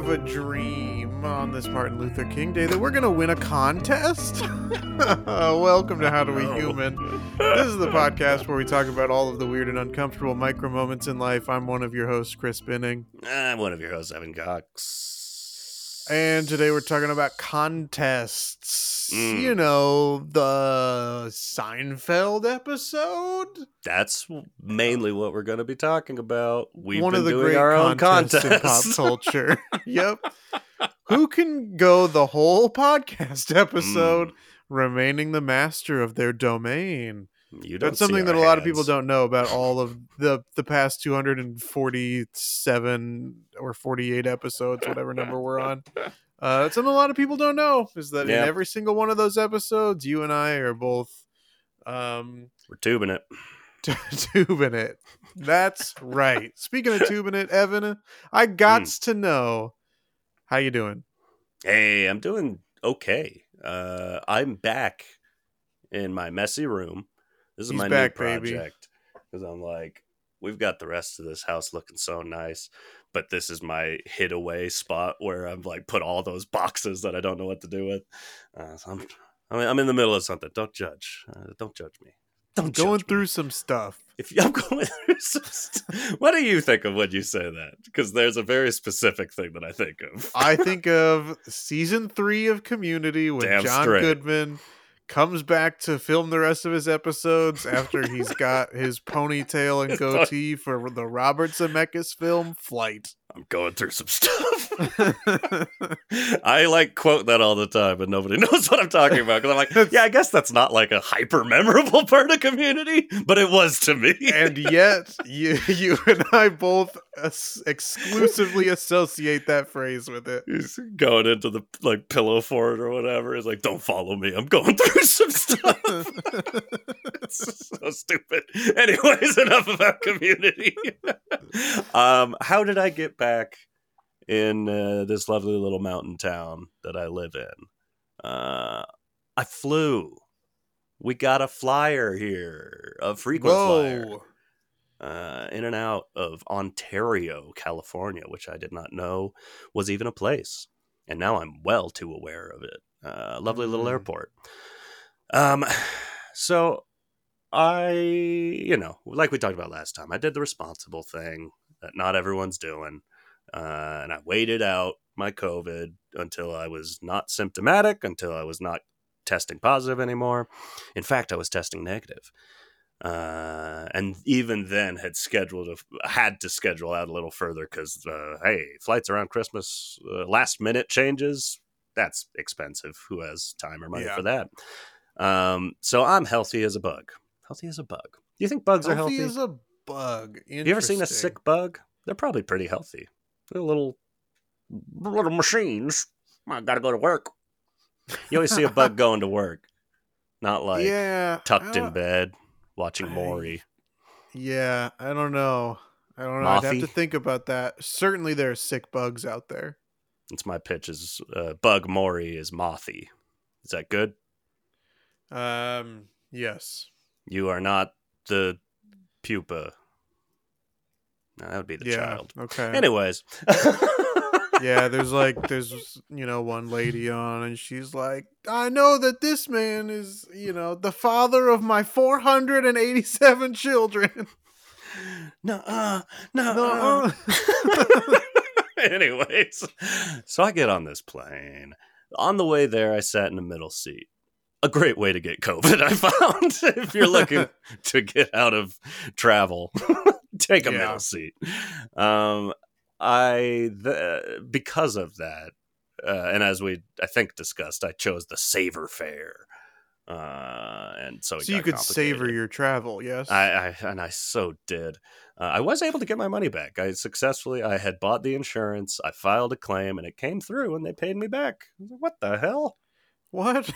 have a dream on this Martin Luther King Day that we're going to win a contest? Welcome to How Do We Human. This is the podcast where we talk about all of the weird and uncomfortable micro moments in life. I'm one of your hosts, Chris Binning. I'm one of your hosts, Evan Cox. And today we're talking about contests. Mm. You know, the Seinfeld episode? That's mainly what we're going to be talking about. We've One been of the doing great our own contests contest. in pop culture. yep. Who can go the whole podcast episode Mm. remaining the master of their domain? You don't That's something that a lot of people don't know about all of the the past 247 or 48 episodes, whatever number we're on. Uh, it's something a lot of people don't know is that Yeah. in every single one of those episodes, you and I are both um, We're tubing it. tubing it. That's right. Speaking of tubing it, Evan, I gots to know how you doing. Hey, I'm doing okay. Uh, I'm back in my messy room. This is He's my back, new project because I'm like, we've got the rest of this house looking so nice, but this is my hid away spot where I've like put all those boxes that I don't know what to do with. Uh, so I'm, I mean, I'm in the middle of something. Don't judge. Uh, don't judge me. Don't Going judge me. through some stuff. If I'm going through some, stuff, what do you think of when you say that? Because there's a very specific thing that I think of. I think of season three of Community when Damn John straight. Goodman comes back to film the rest of his episodes after he's got his ponytail and goatee for the Robert Zemeckis film Flight. I'm going through some stuff. I like quote that all the time, but nobody knows what I'm talking about because I'm like, yeah, I guess that's not like a hyper memorable part of Community, but it was to me. and yet, you, you and I both as- exclusively associate that phrase with it. He's going into the like pillow fort or whatever. He's like, "Don't follow me. I'm going through some stuff." it's so stupid. Anyways, enough about community. um, how did I get back in uh, this lovely little mountain town that I live in? Uh, I flew. We got a flyer here, a frequent flyer, uh, in and out of Ontario, California, which I did not know was even a place, and now I'm well too aware of it. Uh, lovely little Mm. airport. Um, so I, you know, like we talked about last time, I did the responsible thing that not everyone's doing. Uh, and I waited out my COVID until I was not symptomatic, until I was not testing positive anymore. In fact, I was testing negative. Uh, and even then had scheduled a, had to schedule out a little further because uh, hey flights around christmas uh, last minute changes that's expensive who has time or money Yeah. for that um, so i'm healthy as a bug healthy as a bug do you think bugs are Healthy healthy as a bug. you ever seen a sick bug they're probably pretty healthy they're little little machines i gotta go to work you always see a bug going to work not like yeah, tucked in bed watching I- Maury. Yeah, I don't know. I don't know. I'd have to think about that. Certainly, there are sick bugs out there. It's my pitch is uh, Bug Maury is Mothy. Is that good? Um, yes. You are not the pupa. No, that would be the yeah. child. Okay. Anyways. yeah, there's like there's you know one lady on, and she's like, I know that this man is you know the father of my 487 children. no, uh, no, No, uh. Anyways, so I get on this plane. On the way there, I sat in the middle seat. A great way to get COVID, I found. if you're looking to get out of travel, take a Yeah. middle seat. Um, I the, because of that, uh, and as we I think discussed, I chose the Savor Fare, uh, and so so you could savor your travel. Yes. I, I and I so did. Uh, I was able to get my money back. I successfully. I had bought the insurance. I filed a claim, and it came through, and they paid me back. I was like, What the hell? what?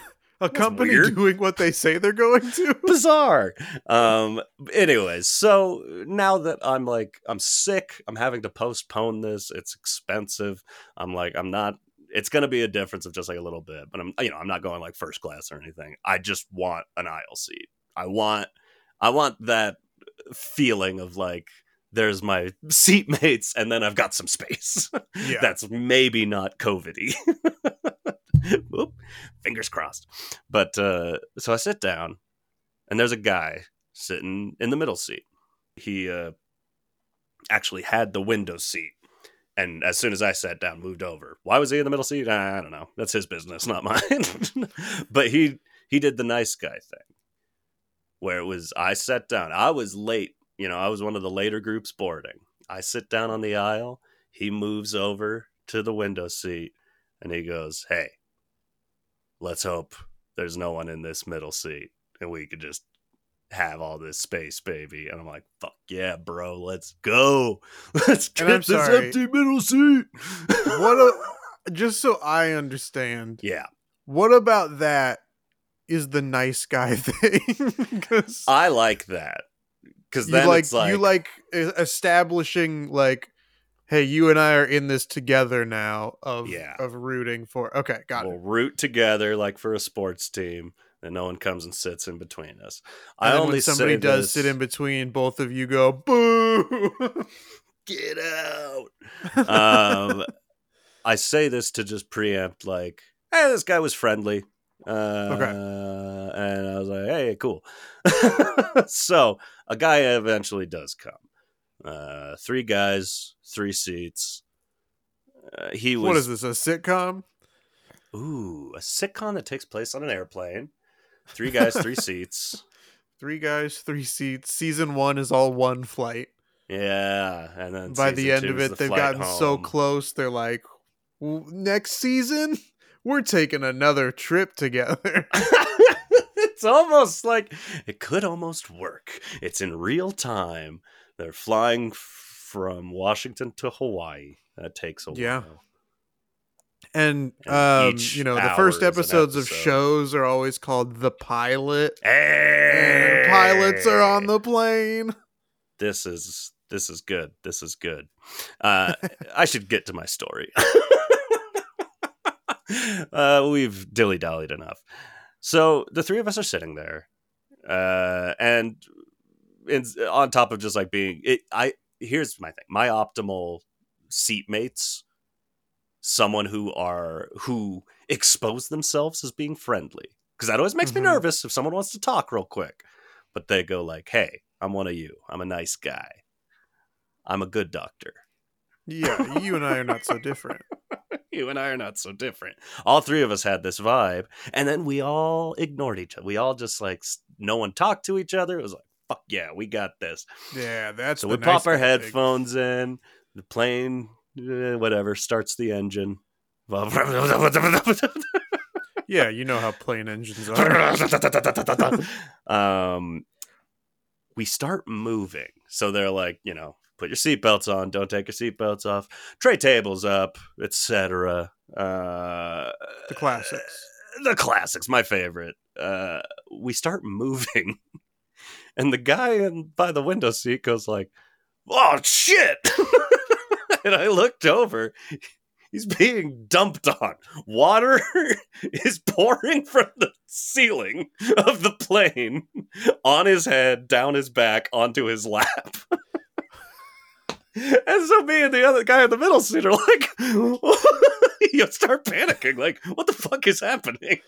A company weird. doing what they say they're going to? Bizarre. Um. Anyways, so now that I'm like I'm sick, I'm having to postpone this. It's expensive. I'm like I'm not. It's going to be a difference of just like a little bit, but I'm you know I'm not going like first class or anything. I just want an aisle seat. I want I want that feeling of like there's my seatmates, and then I've got some space. Yeah. That's maybe not COVIDy. Whoop, fingers crossed. But uh, so I sit down, and there's a guy sitting in the middle seat. He uh, actually had the window seat. And as soon as I sat down, moved over. Why was he in the middle seat? I don't know. That's his business, not mine. but he he did the nice guy thing, where it was I sat down. I was late. You know, I was one of the later groups boarding. I sit down on the aisle. He moves over to the window seat, and he goes, "Hey, let's hope there's no one in this middle seat, and we could just have all this space, baby. And I'm like, fuck yeah, bro, let's go. Let's get this sorry. empty middle seat. what a, just so I understand, yeah. what about that is the nice guy thing? 'Cause I like that. Because you like, it's like, you like establishing like, hey, you and I are in this together now. Of Yeah. of rooting for. Okay, got it. we'll root together like for a sports team, and no one comes and sits in between us. And I only somebody does this- sit in between, both of you go boo. get out. um, I say this to just preempt, like, hey, this guy was friendly. Uh, And I was like, hey, cool. so a guy eventually does come. Uh, three guys, three seats. Uh, he was what is this? A sitcom? ooh a sitcom that takes place on an airplane. Three guys, three seats. Three guys, three seats. Season one is all one flight. Yeah, and then By the end of it, the they've gotten so close. They're like, next season, we're taking another trip together. it's almost like it could almost work. It's in real time. They're flying from Washington to Hawaii. That takes a Yeah. while. And, And um, you know, the first episodes of shows are always called the pilot. Hey! And pilots are on the plane. This is this is good. This is good. Uh, I should get to my story. uh, we've dilly dallied enough. So the three of us are sitting there, uh, and in, on top of just like being it, I here's my thing. My optimal seatmates, someone who are who expose themselves as being friendly, because that always makes Mhm. me nervous if someone wants to talk real quick. But they go like, "Hey, I'm one of you. I'm a nice guy. I'm a good doctor." Yeah, you and I are not so different. you and I are not so different. All three of us had this vibe, and then we all ignored each other. We all just like no one talked to each other. It was like, "Fuck yeah, we got this." Yeah, that's so the we nice pop our headphones in. The plane, eh, whatever, starts the engine. Yeah, you know how plane engines are. um, we start moving. So they're like, you know, put your seatbelts on, don't take your seatbelts off, tray tables up, etc. Uh, The classics. the classics, my favorite. Uh, we start moving, and the guy in, by the window seat goes like, "Oh shit!" and I looked over. He's being dumped on. Water is pouring from the ceiling of the plane on his head, down his back, onto his lap. and so me and the other guy in the middle seat are like, you start panicking. Like, what the fuck is happening?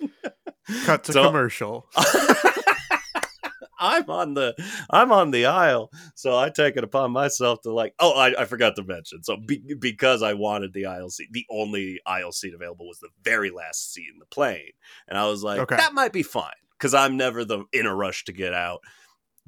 Cut to So- commercial. I'm on the I'm on the aisle, so I take it upon myself to like. Oh, I, I forgot to mention. So be, because I wanted the aisle seat, the only aisle seat available was the very last seat in the plane, and I was like, Okay. that might be fine because I'm never the in a rush to get out.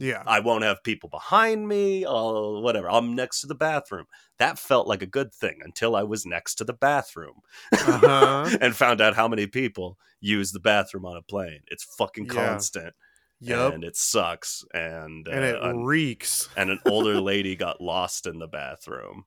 Yeah. I won't have people behind me. Oh, whatever. I'm next to the bathroom. That felt like a good thing until I was next to the bathroom Uh-huh. and found out how many people use the bathroom on a plane. It's fucking Yeah. constant Yep. and it sucks. And uh, And it an, reeks. and an older lady got lost in the bathroom.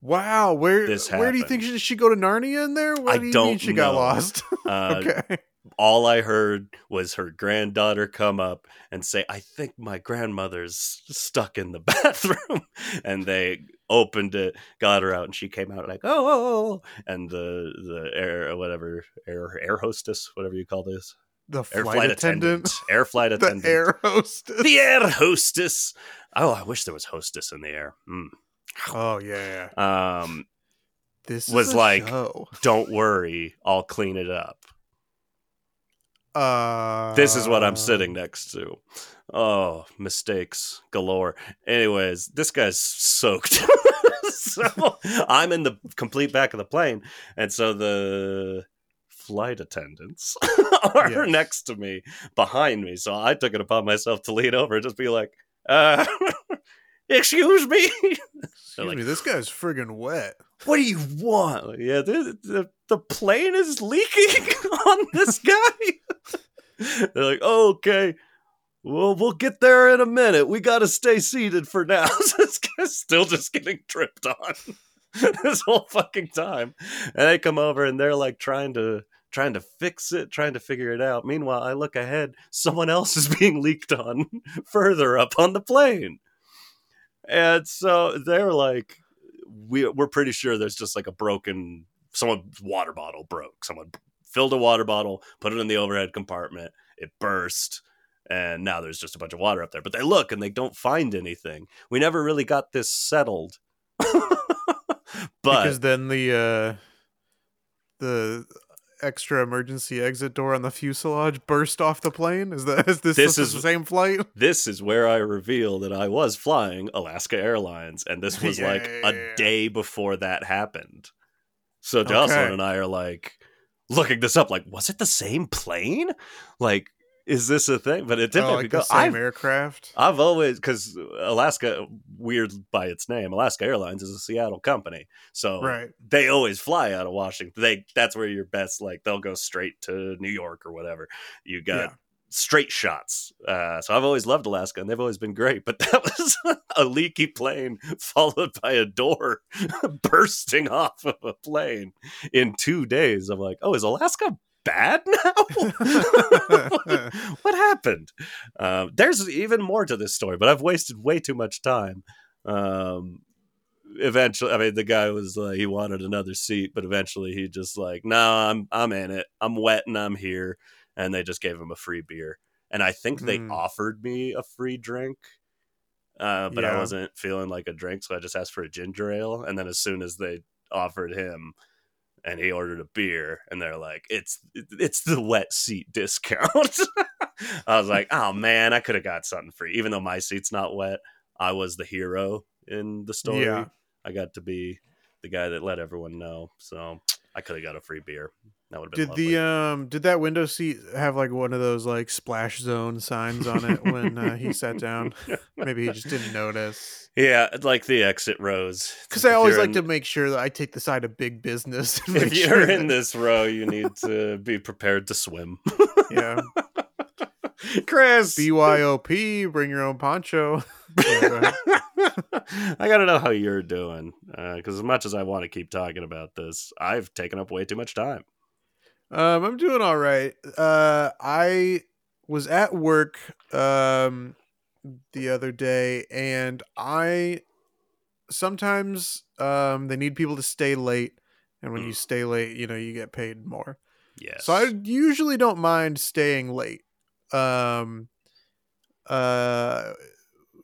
Wow, where This where do you think she did she go to Narnia in there? What I do you don't mean she got lost? Uh, okay. All I heard was her granddaughter come up and say, "I think my grandmother's stuck in the bathroom." and they opened it, got her out, and she came out like, "Oh!" oh, oh," And the the air whatever air air hostess, whatever you call this, The air flight, attendant. air flight attendant, The attendant, air hostess. the air hostess Oh, I wish there was Hostess in the air. Mm. Oh yeah. yeah. Um, This Was like- show. don't worry, I'll clean it up. Uh, This is what I'm sitting next to. Oh, mistakes galore. Anyways, this guy's soaked. so I'm in the complete back of the plane, and so the flight attendants are Yes. next to me, behind me. So I took it upon myself to lean over and just be like, uh, "Excuse me." Excuse like- me, this guy's friggin' wet. what do you want? Like, yeah, the, the, the plane is leaking on this guy. They're like, oh, okay. Well, we'll get there in a minute. We got to stay seated for now. This guy's still just getting tripped on this whole fucking time. And they come over and they're like trying to trying to fix it, trying to figure it out. Meanwhile, I look ahead, someone else is being leaked on further up on the plane. And so they're like, we, we're pretty sure there's just like a broken, someone's water bottle broke. Someone filled a water bottle, put it in the overhead compartment, it burst, and now there's just a bunch of water up there. But they look and they don't find anything. We never really got this settled. but because then the uh the extra emergency exit door on the fuselage burst off the plane. Is that is this, This is- the same flight? this is where I reveal that I was flying Alaska Airlines, and this was like Yeah. a day before that happened. So Jocelyn Okay. and I are like looking this up, like, was it the same plane? Like, is this a thing? But it didn't. Oh, like the same I've, aircraft. I've always because Alaska, weird by its name, Alaska Airlines is a Seattle company, so Right. they always fly out of Washington. They that's where your best like they'll go straight to New York or whatever. You got Yeah. straight shots. Uh, so I've always loved Alaska, and they've always been great. But that was a leaky plane followed by a door bursting off of a plane in two days. I'm like, oh, is Alaska bad now? what happened? Um, there's even more to this story, but I've wasted way too much time. Um, eventually, I mean, the guy was like, he wanted another seat, but eventually he just like, no, I'm I'm in it. I'm wet and I'm here, and they just gave him a free beer. And I think they Mm. offered me a free drink, uh, but I wasn't feeling like a drink, so I just asked for a ginger ale. And then as soon as they offered him, and he ordered a beer, and they're like, "It's it's the wet seat discount." I was like, "Oh man, I could have got something free, even though my seat's not wet. I was the hero in the story. Yeah. I got to be the guy that let everyone know, so I could have got a free beer. That would Did the um did that window seat have like one of those like splash zone signs on it when uh, he sat down? Maybe he just didn't notice. yeah, like the exit rows. Because I always like in- to make sure that I take the side of big business. If you're sure in that- this row, you need to be prepared to swim. yeah, Chris, BYOP, bring your own poncho. Yeah, go ahead. I gotta know how you're doing because as much as I want to keep talking about this, I've taken up way too much time. Um, I'm doing all right. Uh, I was at work um the other day, and I sometimes um they need people to stay late, and when Mm. you stay late, you know you get paid more. Yes. So I usually don't mind staying late. Um, uh,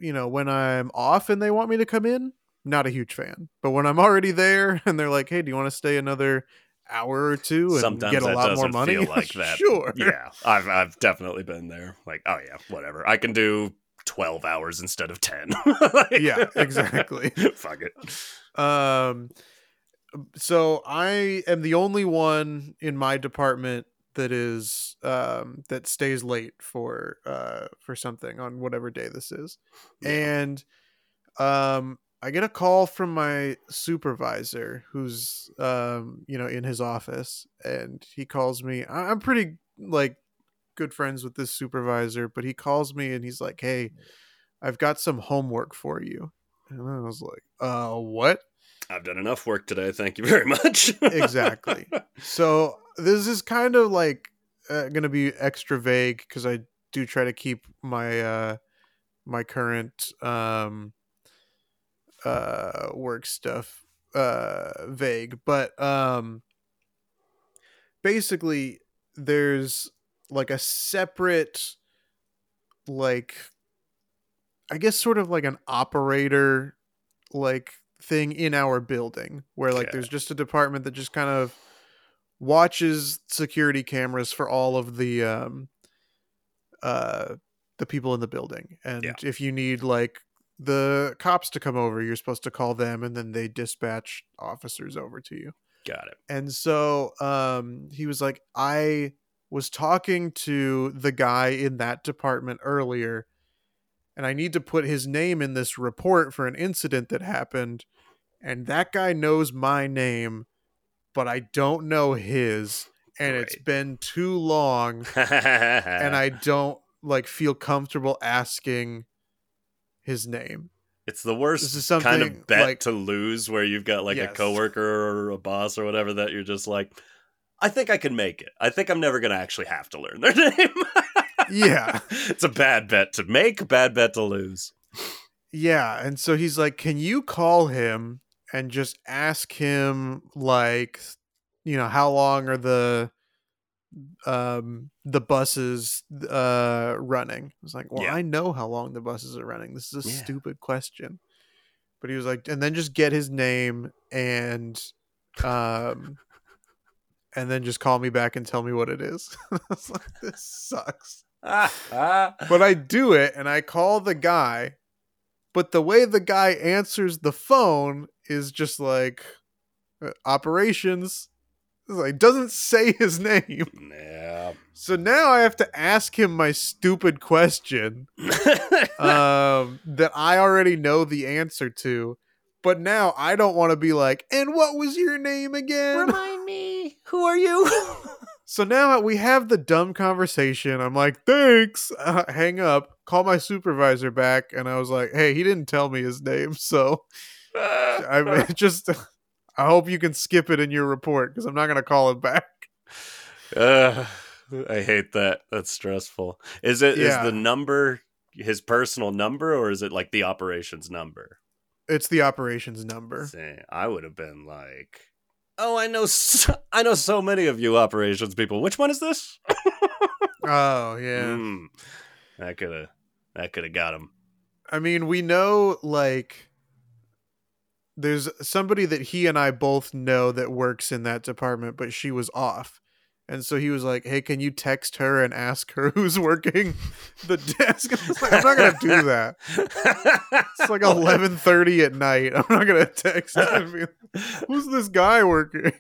you know, when I'm off and they want me to come in, not a huge fan. But when I'm already there and they're like, "Hey, do you want to stay another hour or two and Sometimes get a lot more money?" like that. sure. yeah, I've I've definitely been there. Like, oh yeah, whatever. I can do twelve hours instead of ten. Like- Yeah, exactly. Fuck it. Um, so I am the only one in my department that is um that stays late for uh for something on whatever day this is, and um I get a call from my supervisor who's um you know in his office, and he calls me. I'm pretty like good friends with this supervisor, but he calls me and he's like, "Hey, I've got some homework for you." And I was like, "Uh, what?" I've done enough work today. Thank you very much. Exactly. so this is kind of like uh, going to be extra vague because I do try to keep my uh my current um uh work stuff uh vague, but um basically there's like a separate like I guess sort of like an operator like thing in our building where like Okay. there's just a department that just kind of watches security cameras for all of the um uh the people in the building and Yeah. if you need like the cops to come over you're supposed to call them and then they dispatch officers over to you Got it. and so um he was like i was talking to the guy in that department earlier and i need to put his name in this report for an incident that happened and that guy knows my name but i don't know his and it's been too long and i don't like feel comfortable asking his name It's the worst This is kind of bet like- to lose where you've got like a coworker or a boss or whatever that you're just like, I think I can make it. I think I'm never gonna actually have to learn their name. Yeah. it's a bad bet to make, bad bet to lose. Yeah, and so he's like, "Can you call him and just ask him like, you know, how long are the um the buses uh running?" I was like, "Well, Yeah. I know how long the buses are running. This is a Yeah. stupid question." But he was like, and then just get his name and um and then just call me back and tell me what it is. I was like, "This sucks." But I do it and I call the guy. But the way the guy answers the phone is just like uh, operations. It's like doesn't say his name. Yeah. So now I have to ask him my stupid question um, that I already know the answer to. But now I don't want to be like, and what was your name again? Remind me, who are you? So now we have the dumb conversation. I'm like, thanks. Uh, hang up. Call my supervisor back, and I was like, hey, he didn't tell me his name, so I mean, just. I hope you can skip it in your report because I'm not gonna call it back. Uh, I hate that. That's stressful. Is it is Yeah. the number his personal number or is it like the operations number? It's the operations number. See, I would have been like, "Oh, I know, so, I know so many of you operations people. Which one is this?" Oh yeah. Mm, that could have that could have got him. I mean, we know like there's somebody that he and I both know that works in that department, but she was off. And so he was like, "Hey, can you text her and ask her who's working the desk?" I was like, I'm not gonna do that. It's like eleven thirty at night. I'm not gonna text like, "Who's this guy working?"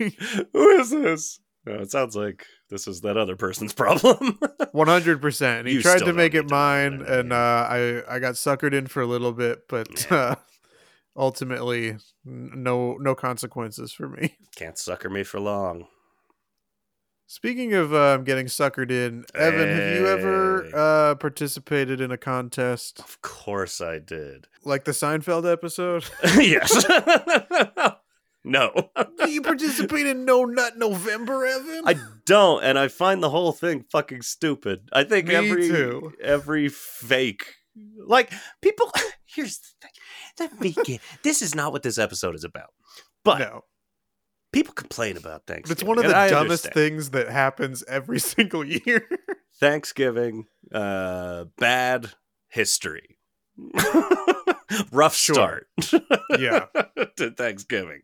Who is this? Oh, it sounds like this is that other person's problem. One hundred percent. He You tried to make it mine, and uh, I I got suckered in for a little bit, but Yeah. uh, ultimately, no no consequences for me. Can't sucker me for long. Speaking of um, getting suckered in, Evan, have you ever uh, participated in a contest Of course I did. like the Seinfeld episode? yes. no. Do you participate in No Nut November, Evan? I don't, and I find the whole thing fucking stupid. I think Me every too. every fake like people here's the thing. Get this is not what this episode is about. But no, people complain about Thanksgiving. it's one of the I dumbest understand. things that happens every single year. Thanksgiving, uh bad history. Rough start. Yeah. to Thanksgiving.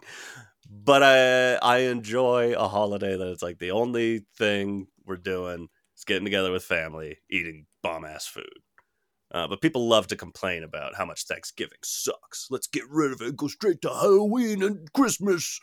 But I I enjoy a holiday that it's like the only thing we're doing is getting together with family, eating bomb ass food. Uh, but people love to complain about how much Thanksgiving sucks. Let's get rid of it. Go straight to Halloween and Christmas.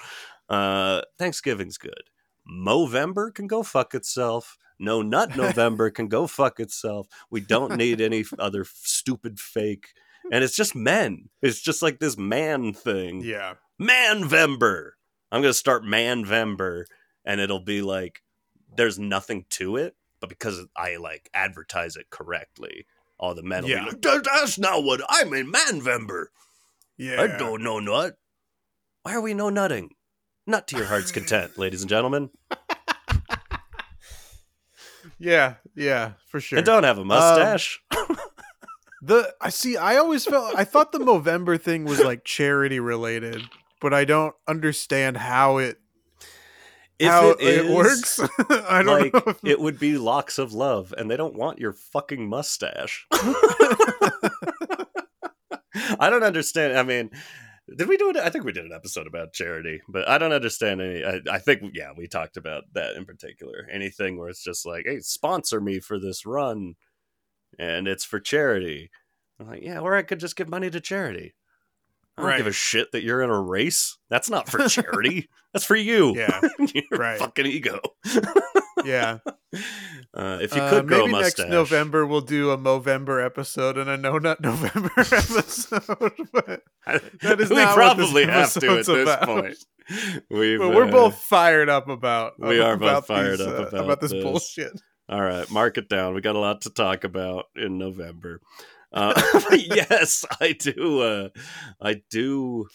Uh, Thanksgiving's good. Movember can go fuck itself. No Nut November can go fuck itself. We don't need any other stupid fake. And it's just men. It's just like this man thing. yeah, Manvember. I'm gonna start Manvember, and it'll be like there's nothing to it, but because I like advertise it correctly, all the men Yeah. like, "That- "That's not what I'm in Manvember. yeah. I don't know nut. Why are we no nutting? Nut to your heart's content, ladies and gentlemen, Yeah, yeah, for sure. and don't have a um, mustache. The I see. I always felt. I thought the Movember thing was like charity related, but I don't understand how it if how it, is, works. I don't like know. It would be locks of love, and they don't want your fucking mustache. I don't understand. I mean, did we do it? I think we did an episode about charity, but I don't understand any. I, I think, yeah, we talked about that in particular. Anything where it's just like, hey, sponsor me for this run and it's for charity. I'm like, yeah, or I could just give money to charity. I don't Right. give a shit that you're in a race. That's not for charity. That's for you. Yeah, Your right. fucking ego. Yeah. Uh, if you Uh, could grow a maybe mustache, next November we'll do a Movember episode and a No Nut November episode. but, that is we not what this probably have to at this about. point. We've, but we're uh, both fired up about. we are both about fired these, up uh, about this, this. bullshit. All right, mark it down. We got a lot to talk about in November. Uh, yes, I do. Uh, I do.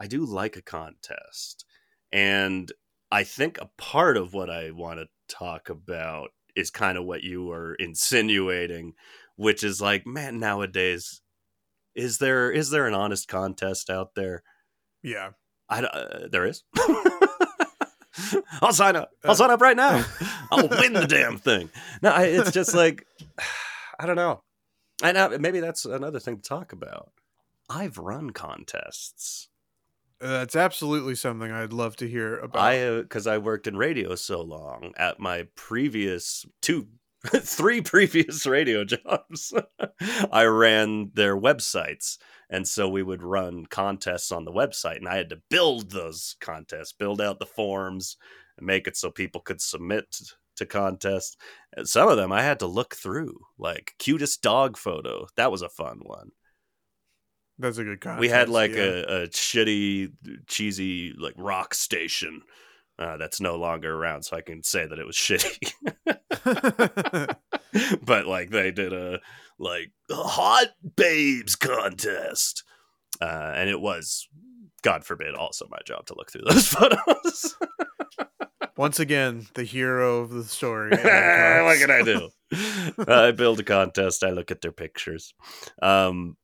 I do like a contest, and I think a part of what I want to talk about is kind of what you were insinuating, which is like, man, nowadays, is there is there an honest contest out there? Yeah. I, uh, there is. I'll sign up. I'll Uh, sign up right now. I'll win the damn thing. No, I, it's just like I don't know. And uh, maybe that's another thing to talk about. I've run contests. That's absolutely something I'd love to hear about. I because I worked in radio so long at my previous two, three previous radio jobs. I ran their websites, and so we would run contests on the website, and I had to build those contests, build out the forms, and make it so people could submit to contests. And some of them I had to look through, like cutest dog photo. That was a fun one That's a good contest. we had like yeah. a, a shitty cheesy like rock station uh, that's no longer around so i can say that it was shitty but like they did a like hot babes contest uh, and it was god forbid also my job to look through those photos Once again, the hero of the story. what can i do i build a contest i look at their pictures um,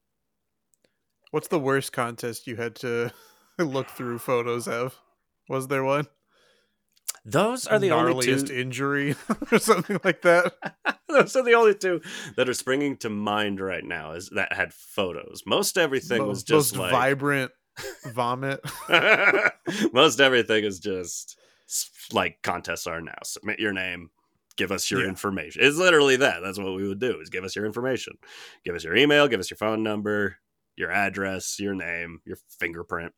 What's the worst contest you had to look through photos of? Was there one? those are the only two injury or something like that. Those are the only two that are springing to mind right now. Is that had photos? Most everything was just most like vibrant vomit. most everything is just like contests are now. Submit your name, give us your Yeah. information. It's literally that. That's what we would do: is give us your information, give us your email, give us your phone number, your address, your name, your fingerprint.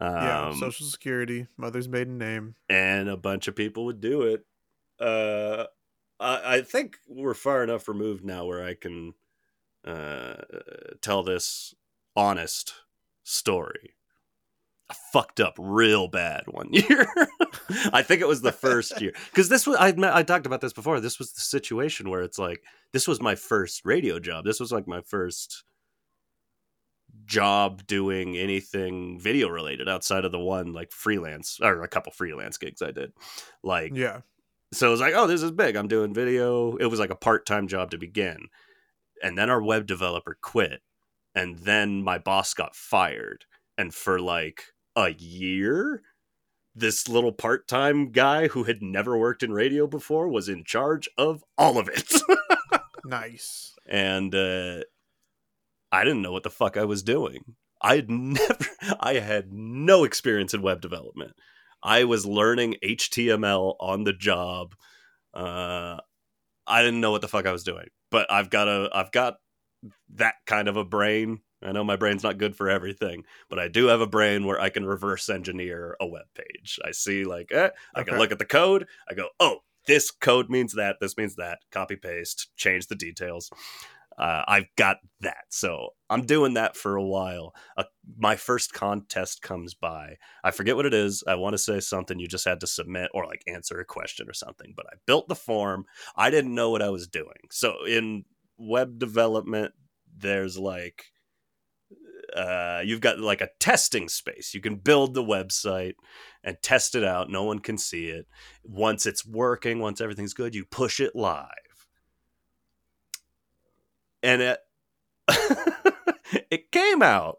yeah, Um, social security, mother's maiden name. and a bunch of people would do it. Uh, I, I think we're far enough removed now where I can uh, tell this honest story. Fucked up real bad one year. I think it was the first year because this was I I talked about this before. This was the situation where it's like this was my first radio job. This was like my first job doing anything video related outside of the one like freelance or a couple freelance gigs I did. Like Yeah. so it was like, oh, this is big. I'm doing video. It was like a part time job to begin. And then our web developer quit. And then my boss got fired. And for like a year, this little part time guy who had never worked in radio before was in charge of all of it. Nice. and uh, I didn't know what the fuck I was doing. I had never, I had no experience in web development. I was learning HTML on the job. Uh, I didn't know what the fuck I was doing, but I've got a, I've got that kind of a brain. I know my brain's not good for everything, but I do have a brain where I can reverse engineer a web page. I see like, eh, I can look at the code. I go, oh, this code means that. This means that. Copy paste, change the details. Uh, I've got that. So I'm doing that for a while. Uh, my first contest comes by. I forget what it is. I want to say something you just had to submit or like answer a question or something. But I built the form. I didn't know what I was doing. So in web development, there's like uh, you've got like a testing space. You can build the website and test it out. No one can see it. Once it's working, once everything's good, you push it live. And it it came out.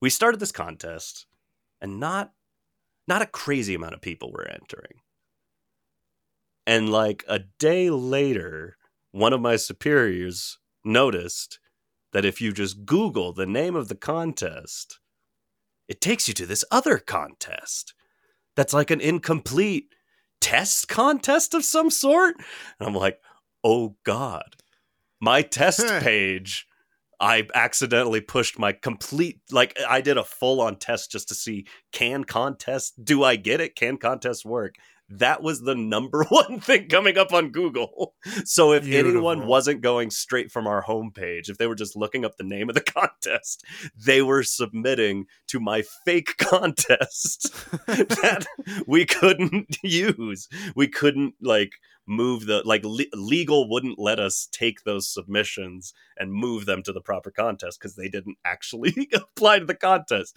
We started this contest and not not a crazy amount of people were entering. And like a day later, one of my superiors noticed that if you just Google the name of the contest, it takes you to this other contest that's like an incomplete test contest of some sort. And I'm like, oh God, my test page. I accidentally pushed my complete like I did a full on test just to see can contest do I get it can contest work that was the number one thing coming up on Google. So if Beautiful. anyone wasn't going straight from our homepage, if they were just looking up the name of the contest, they were submitting to my fake contest that we couldn't use. We couldn't like move the like le- legal wouldn't let us take those submissions and move them to the proper contest because they didn't actually apply to the contest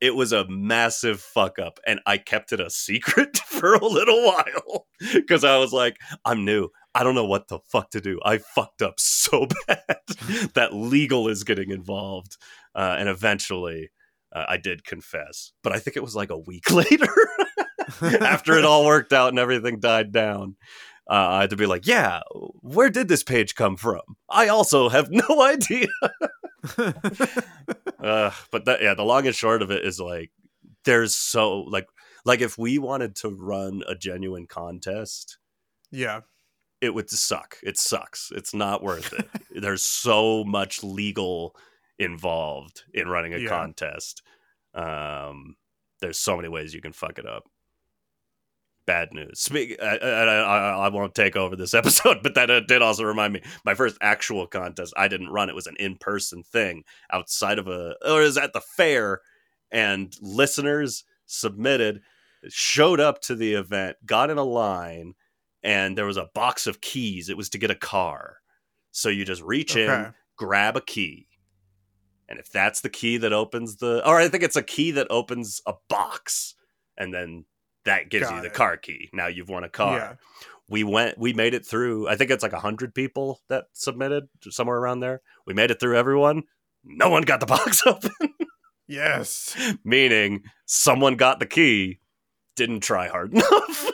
it was a massive fuck up and i kept it a secret for a little while because i was like i'm new i don't know what the fuck to do i fucked up so bad that legal is getting involved uh, and eventually uh, i did confess but i think it was like a week later after it all worked out and everything died down uh, I had to be like, yeah, where did this page come from? I also have no idea. uh, but that, yeah, the long and short of it is like, there's so like, like if we wanted to run a genuine contest, yeah, it would suck. It sucks. It's not worth it. there's so much legal involved in running a Yeah. contest. Um, there's so many ways you can fuck it up bad news. Speak, I, I, I, won't take over this episode, but that uh, did also remind me. My first actual contest, I didn't run. It was an in-person thing outside of a, or it was at the fair, and listeners submitted, showed up to the event, got in a line, and there was a box of keys. It was to get a car. So you just reach Okay. in, grab a key. And if that's the key that opens the, or I think it's a key that opens a box, and then that gives Got you the it. car key. Now you've won a car. Yeah. We went, we made it through. I think it's like a hundred people that submitted, somewhere around there. We made it through everyone. No one got the box open, Yes. meaning someone got the key, didn't try hard enough.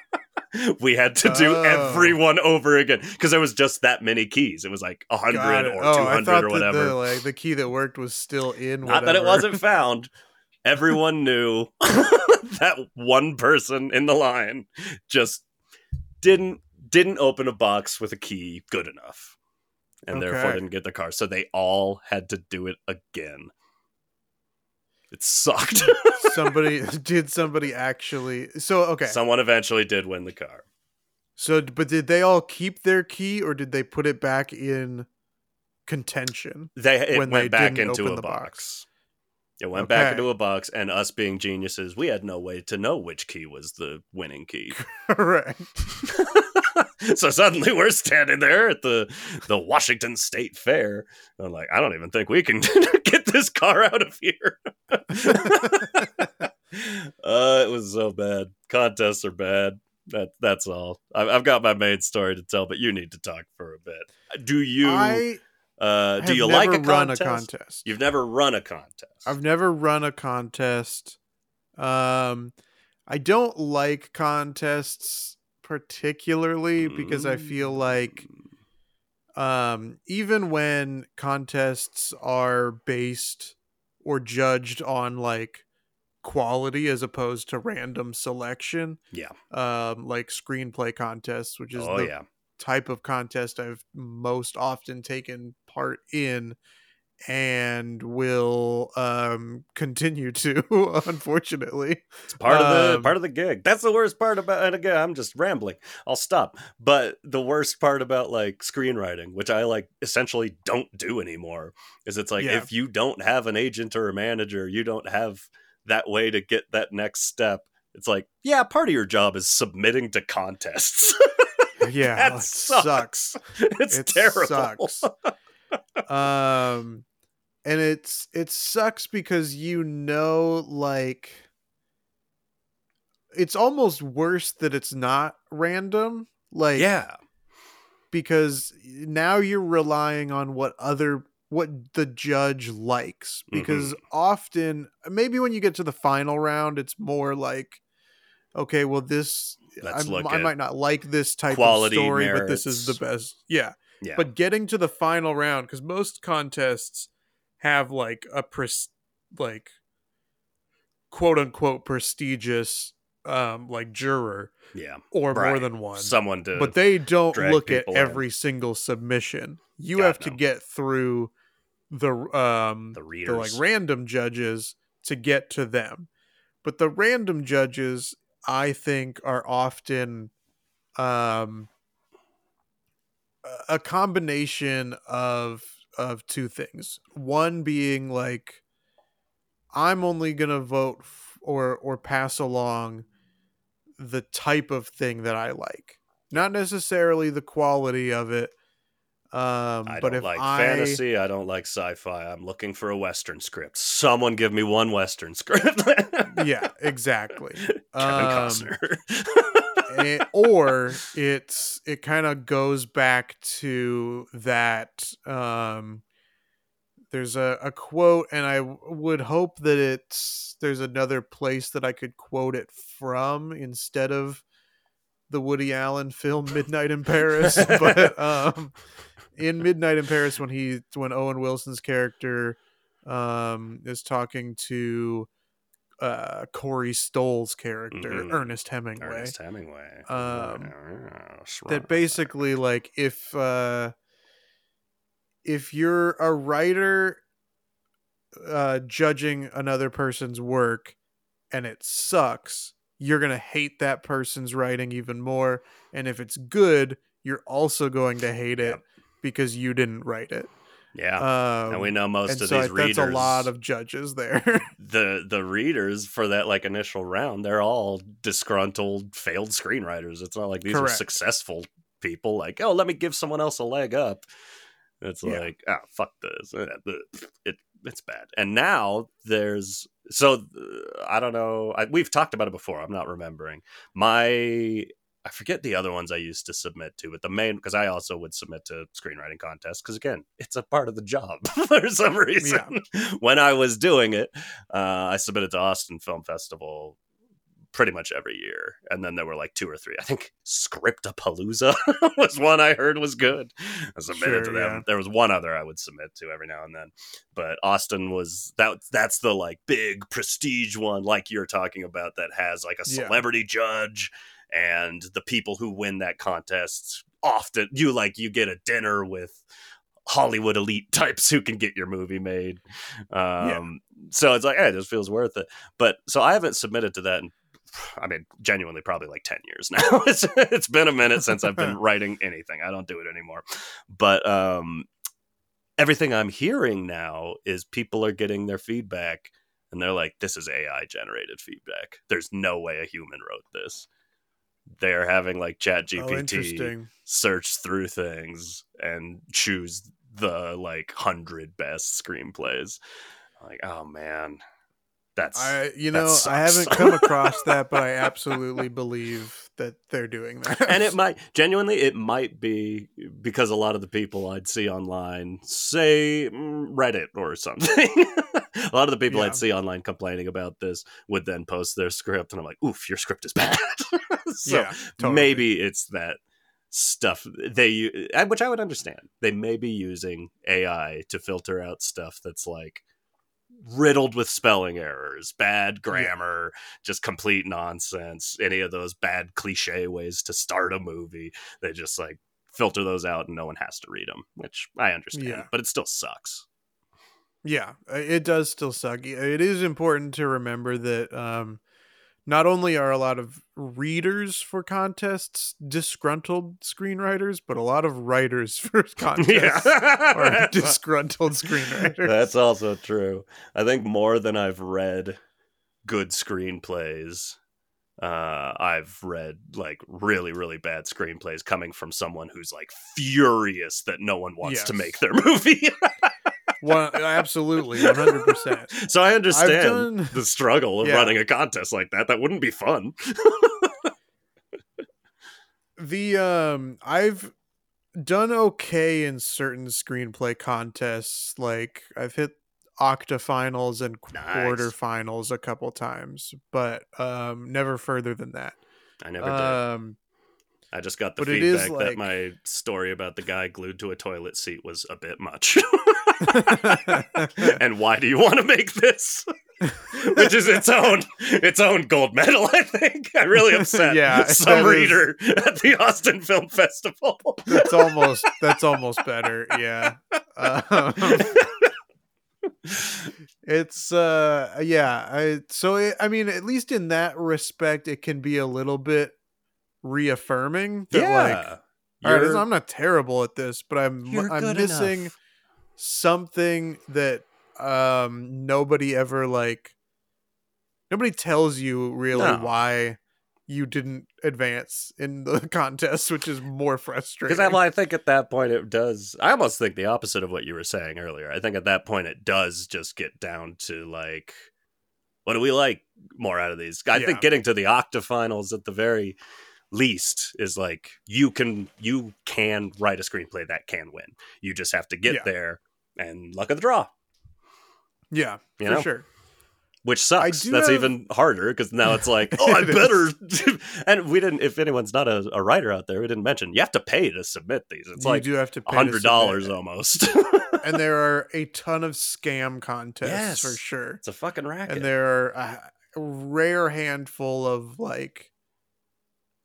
we had to do Oh. everyone over again because there was just that many keys. It was like a hundred or oh, two hundred I thought or whatever. the like the key that worked was still in. Not that it wasn't found. Everyone knew that one person in the line just didn't didn't open a box with a key good enough, and therefore didn't get the car. So they all had to do it again. It sucked. somebody did somebody actually. So okay. Someone eventually did win the car. So, but did they all keep their key, or did they put it back in contention? They it When went they back didn't into open a the box. box. It went back into a box, and us being geniuses, we had no way to know which key was the winning key. Correct. so suddenly we're standing there at the the Washington State Fair. I'm like, I don't even think we can get this car out of here. uh, it was so bad. Contests are bad. That that's all. I, I've got my main story to tell, but you need to talk for a bit. Do you I uh, do you like a run contest? a contest. You've never run a contest. I've never run a contest. Um, I don't like contests particularly because I feel like um, even when contests are based or judged on like quality as opposed to random selection, Yeah. um, like screenplay contests, which is Oh the yeah. type of contest I've most often taken part in and will um continue to unfortunately It's part of the Um, part of the gig. That's the worst part about and again, I'm just rambling. I'll stop. But the worst part about like screenwriting, which I like essentially don't do anymore, is it's like Yeah. if you don't have an agent or a manager, you don't have that way to get that next step. It's like, yeah, part of your job is submitting to contests. yeah that sucks. sucks it's it terrible. sucks um and it's it sucks because you know like it's almost worse that it's not random like yeah. because now you're relying on what other what the judge likes because Mm-hmm. often maybe when you get to the final round it's more like okay well this I might not like this type quality of story but this is the best yeah Yeah. But getting to the final round, because most contests have like a pres- like quote unquote prestigious um like juror yeah. or more than one. Someone to but they don't look at in. every single submission. You God, have to no. get through the um the the like random judges to get to them. But the random judges I think are often um a- combination of of two things. One being like I'm only going to vote f- or or pass along the type of thing that I like. Not necessarily the quality of it. Um I but don't if like I fantasy. I don't like sci-fi. I'm looking for a western script. Someone give me one western script. yeah, exactly. Kevin Um, Costner. Eh, or it's it kind of goes back to that um there's a, a quote and i would hope that it's there's another place that i could quote it from instead of the woody allen film midnight in paris but um in midnight in paris when he when owen wilson's character um is talking to uh corey stoll's character Mhm. ernest hemingway Ernest Hemingway. Um, that basically like if uh if you're a writer uh judging another person's work and it sucks you're going to hate that person's writing even more and if it's good you're also going to hate it Yep. Because you didn't write it Yeah. um and we know most of so these I- readers. that's a lot of judges there the the readers for that like initial round. They're all disgruntled, failed screenwriters. It's not like these are successful people. Like, oh, let me give someone else a leg up. It's Yeah. like, ah, fuck this. Eh. It it's bad. And now there's so I don't know. I, we've talked about it before. I'm not remembering my. I forget the other ones I used to submit to, but the main because I also would submit to screenwriting contests because again, it's a part of the job for some reason. when I was doing it, uh, I submitted to Austin Film Festival pretty much every year, and then there were like two or three. I think Scriptapalooza was one I heard was good. I submitted to them. yeah. There was one other I would submit to every now and then, but Austin was that. That's the like big prestige one, like you're talking about, that has like a Yeah. celebrity judge and the people who win that contest often you like you get a dinner with Hollywood elite types who can get your movie made. Um, So it's like, hey, this feels worth it. But so I haven't submitted to that in, I mean, genuinely probably like 10 years now. it's, it's been a minute since I've been writing anything. I don't do it anymore. But um, everything I'm hearing now is people are getting their feedback and they're like, this is AI generated feedback. There's no way a human wrote this. They're having like Chat oh GPT interesting search through things and choose the like hundred best screenplays. Like, oh man, that's I you know I haven't come across that, but I absolutely believe that they're doing that. and it might genuinely it might be because a lot of the people I'd see online say mm, Reddit or something. a lot of the people Yeah. I'd see online complaining about this would then post their script, and I'm like, "Oof, your script is bad." so yeah, totally. maybe it's that stuff they which i would understand they may be using ai to filter out stuff that's like riddled with spelling errors bad grammar just complete nonsense any of those bad cliche ways to start a movie they just like filter those out and no one has to read them which i understand Yeah. but it still sucks Yeah, uh, it does still suck. It is important to remember that um, not only are a lot of readers for contests disgruntled screenwriters, but a lot of writers for contests are disgruntled screenwriters. That's also true. I think more than I've read good screenplays, uh, I've read like really, really bad screenplays coming from someone who's like furious that no one wants to make their movie. One, absolutely, one hundred percent. so I understand done- the struggle of Yeah. running a contest like that. That wouldn't be fun. The um, I've done okay in certain screenplay contests. Like I've hit octafinals and Nice. quarterfinals a couple times, but um, never further than that. I never did. Um, I just got the But it is feedback that like- my story about the guy glued to a toilet seat was a bit much. and why do you want to make this? Which is its own its own gold medal, I think. I really upset Yeah, some that is- reader at the Austin Film Festival. that's almost that's almost better. Yeah. Um, it's uh yeah I, so it, i mean at least in that respect it can be a little bit reaffirming that like yeah. all right, i'm not terrible at this but i'm i'm missing enough. Something that um nobody ever like nobody tells you really No. why you didn't advance in the contest which is more frustrating Because I, well, I think at that point it does. I almost think the opposite of what you were saying earlier. I think at that point it does just get down to like, what do we like more out of these? I Yeah. think getting to the octafinals at the very least is like you can you can write a screenplay that can win. You just have to get Yeah. there and luck of the draw, yeah You for know? sure which sucks. That's have- even harder because now it's like, oh, I better. and we didn't. If anyone's not a, a writer out there, we didn't mention you have to pay to submit these. It's you like do have to pay hundred dollars almost. and there are a ton of scam contests Yes. for sure It's a fucking racket. and there are a rare handful of like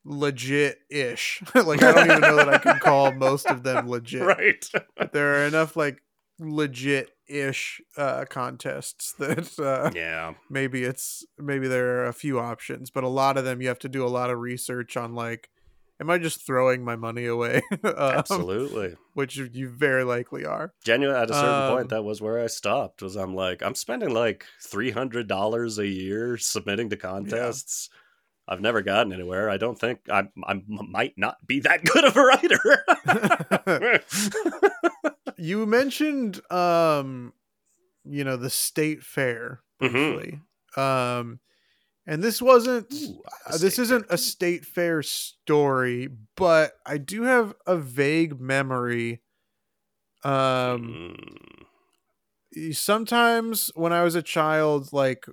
legit ish like i don't even know that i can call most of them legit right. but there are enough like legit ish uh contests that uh yeah. maybe it's maybe there are a few options but a lot of them you have to do a lot of research on like am i just throwing my money away um, Absolutely. which you- very likely are Genuine at a certain Um, point that was where I stopped was I'm like, I'm spending like three hundred dollars a year submitting to contests. I've never gotten anywhere. I don't think I I might not be that good of a writer. You mentioned um you know the state fair Mhm. um and this wasn't Ooh, uh, this isn't fair. a state fair story but i do have a vague memory um Mm. sometimes when i was a child like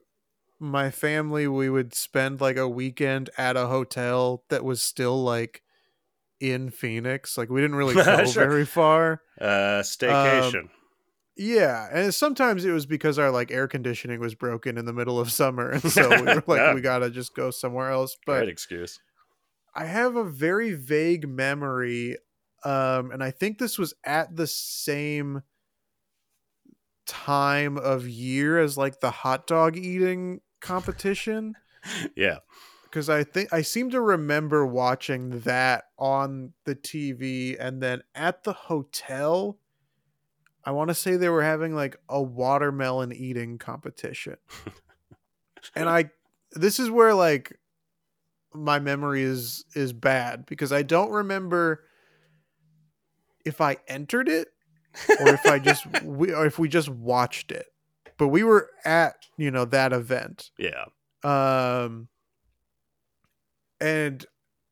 my family we would spend like a weekend at a hotel that was still like in phoenix like we didn't really go Sure. very far Uh, staycation. Yeah, and sometimes it was because our like air conditioning was broken in the middle of summer, and so we were like, Yeah. we gotta just go somewhere else. But Great excuse. I have a very vague memory, um, and I think this was at the same time of year as like the hot dog eating competition Yeah. Because I think I seem to remember watching that on the TV, and then at the hotel, I want to say they were having like a watermelon eating competition, and I this is where like my memory is is bad because I don't remember if I entered it or if I just we or if we just watched it, but we were at you know that event. Yeah. um and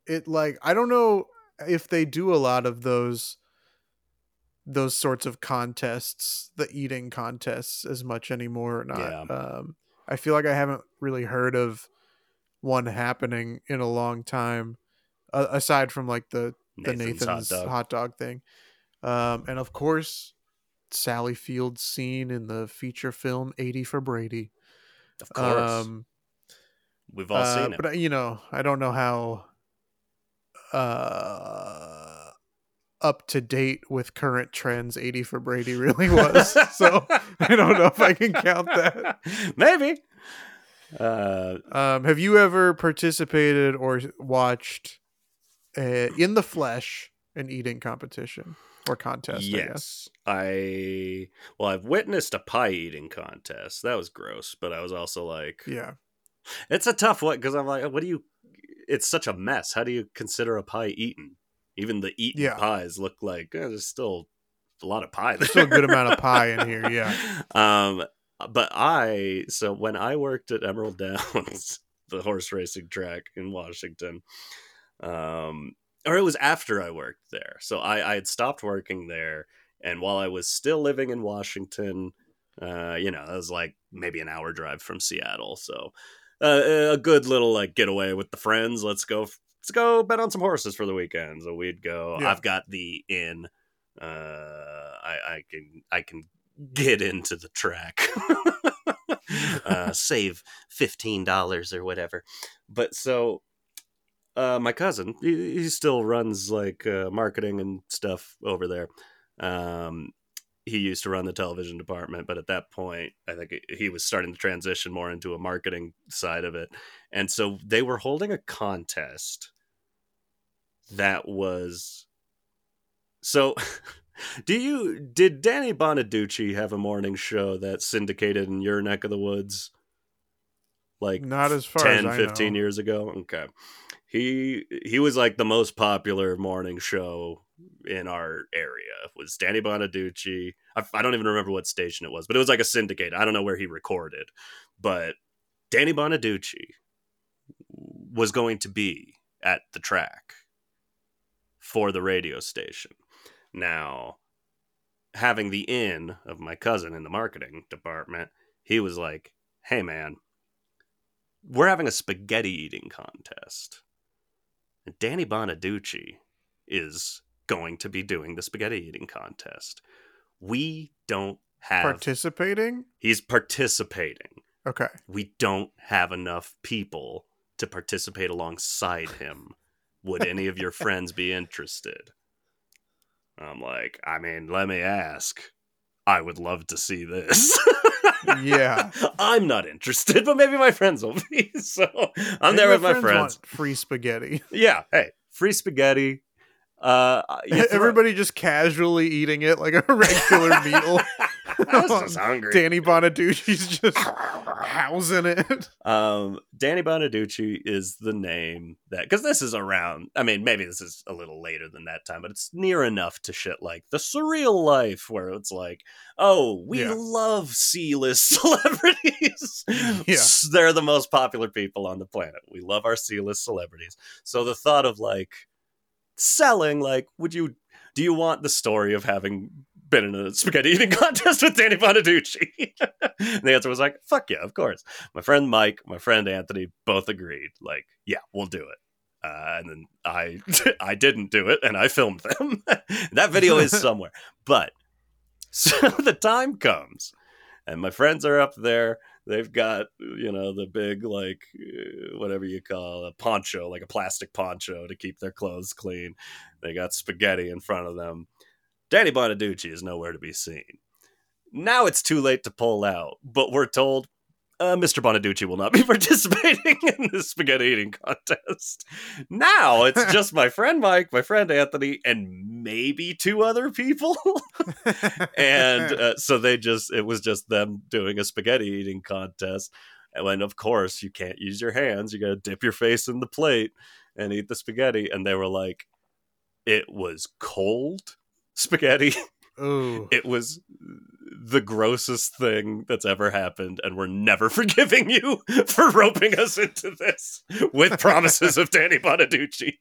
it like i don't know if they do a lot of those those sorts of contests the eating contests as much anymore or not Yeah. um i feel like i haven't really heard of one happening in a long time uh, aside from like the the Nathan's, nathan's hot dog. hot dog thing um and of course sally Field scene in the feature film 80 for brady Of course. um We've all uh, seen it. But uh, you know, I don't know how uh up to date with current trends 80 for Brady really was. so I don't know if I can count that. Maybe. Uh, Um have you ever participated or watched uh, in the flesh an eating competition or contest, I guess? yes. I well, I've witnessed a pie eating contest. That was gross, but I was also like, Yeah. It's a tough one because I'm like, what do you? It's such a mess. How do you consider a pie eaten? Even the eaten Yeah. pies look like eh, there's still a lot of pie. There's still a good amount of pie in here, yeah. Um, but I so when I worked at Emerald Downs, the horse racing track in Washington, um, or it was after I worked there. So I, I had stopped working there, and while I was still living in Washington, uh, you know, it was like maybe an hour drive from Seattle. So uh, a good little like getaway with the friends. Let's go let's go bet on some horses for the weekend. So we'd go. Yeah. I've got the inn. Uh, I, I can I can get into the track. uh, save fifteen dollars or whatever. But so, uh, my cousin, he, he still runs like uh, marketing and stuff over there. Um, he used to run the television department, but at that point, I think he was starting to transition more into a marketing side of it. And so they were holding a contest that was so do you did Danny Bonaducci have a morning show that syndicated in your neck of the woods like Not as far 10 as I 15 know. years ago okay he he was like the most popular morning show in our area was Danny Bonaducci. I, I don't even remember what station it was but it was like a syndicate. I don't know where he recorded but Danny Bonaducci was going to be at the track for the radio station. Now having the in of my cousin in the marketing department he was like hey man we're having a spaghetti eating contest. And Danny Bonaducci is going to be doing the spaghetti eating contest. We don't have. Participating? he's participating. Okay. We don't have enough people to participate alongside him. Would any of your friends be interested? I'm like, I mean, let me ask. I would love to see this. Yeah. I'm not interested, but maybe my friends will be. So I'm Maybe there with my friends friends. free spaghetti. Yeah. Hey, free spaghetti. Uh, Everybody just casually eating it like a regular meal. I was just hungry. Danny Bonaducci's just housing it. Um, Danny Bonaducci is the name that because this is around. I mean, maybe this is a little later than that time, but it's near enough to shit like the surreal life, where it's like, oh, we Yeah. love C-list celebrities. Yeah. They're the most popular people on the planet. We love our C-list celebrities. So the thought of like selling, like, would you? Do you want the story of having been in a spaghetti eating contest with Danny Bonaducci? and the answer was like, fuck yeah, of course. My friend Mike, my friend Anthony both agreed, like, yeah, we'll do it. Uh, and then I I didn't do it and I filmed them. that video is somewhere. But so the time comes and my friends are up there. They've got, you know, the big, like, uh, whatever you call a poncho, like a plastic poncho to keep their clothes clean. They got spaghetti in front of them. Danny Bonaducci is nowhere to be seen. Now it's too late to pull out, but we're told uh, Mr. Bonaducci will not be participating in the spaghetti eating contest. Now it's just my friend Mike, my friend Anthony, and maybe two other people. and uh, so they just, it was just them doing a spaghetti eating contest. And of course, you can't use your hands. You got to dip your face in the plate and eat the spaghetti. And they were like, it was cold spaghetti. Ooh. It was the grossest thing that's ever happened, and we're never forgiving you for roping us into this with promises of Danny Bonaducci.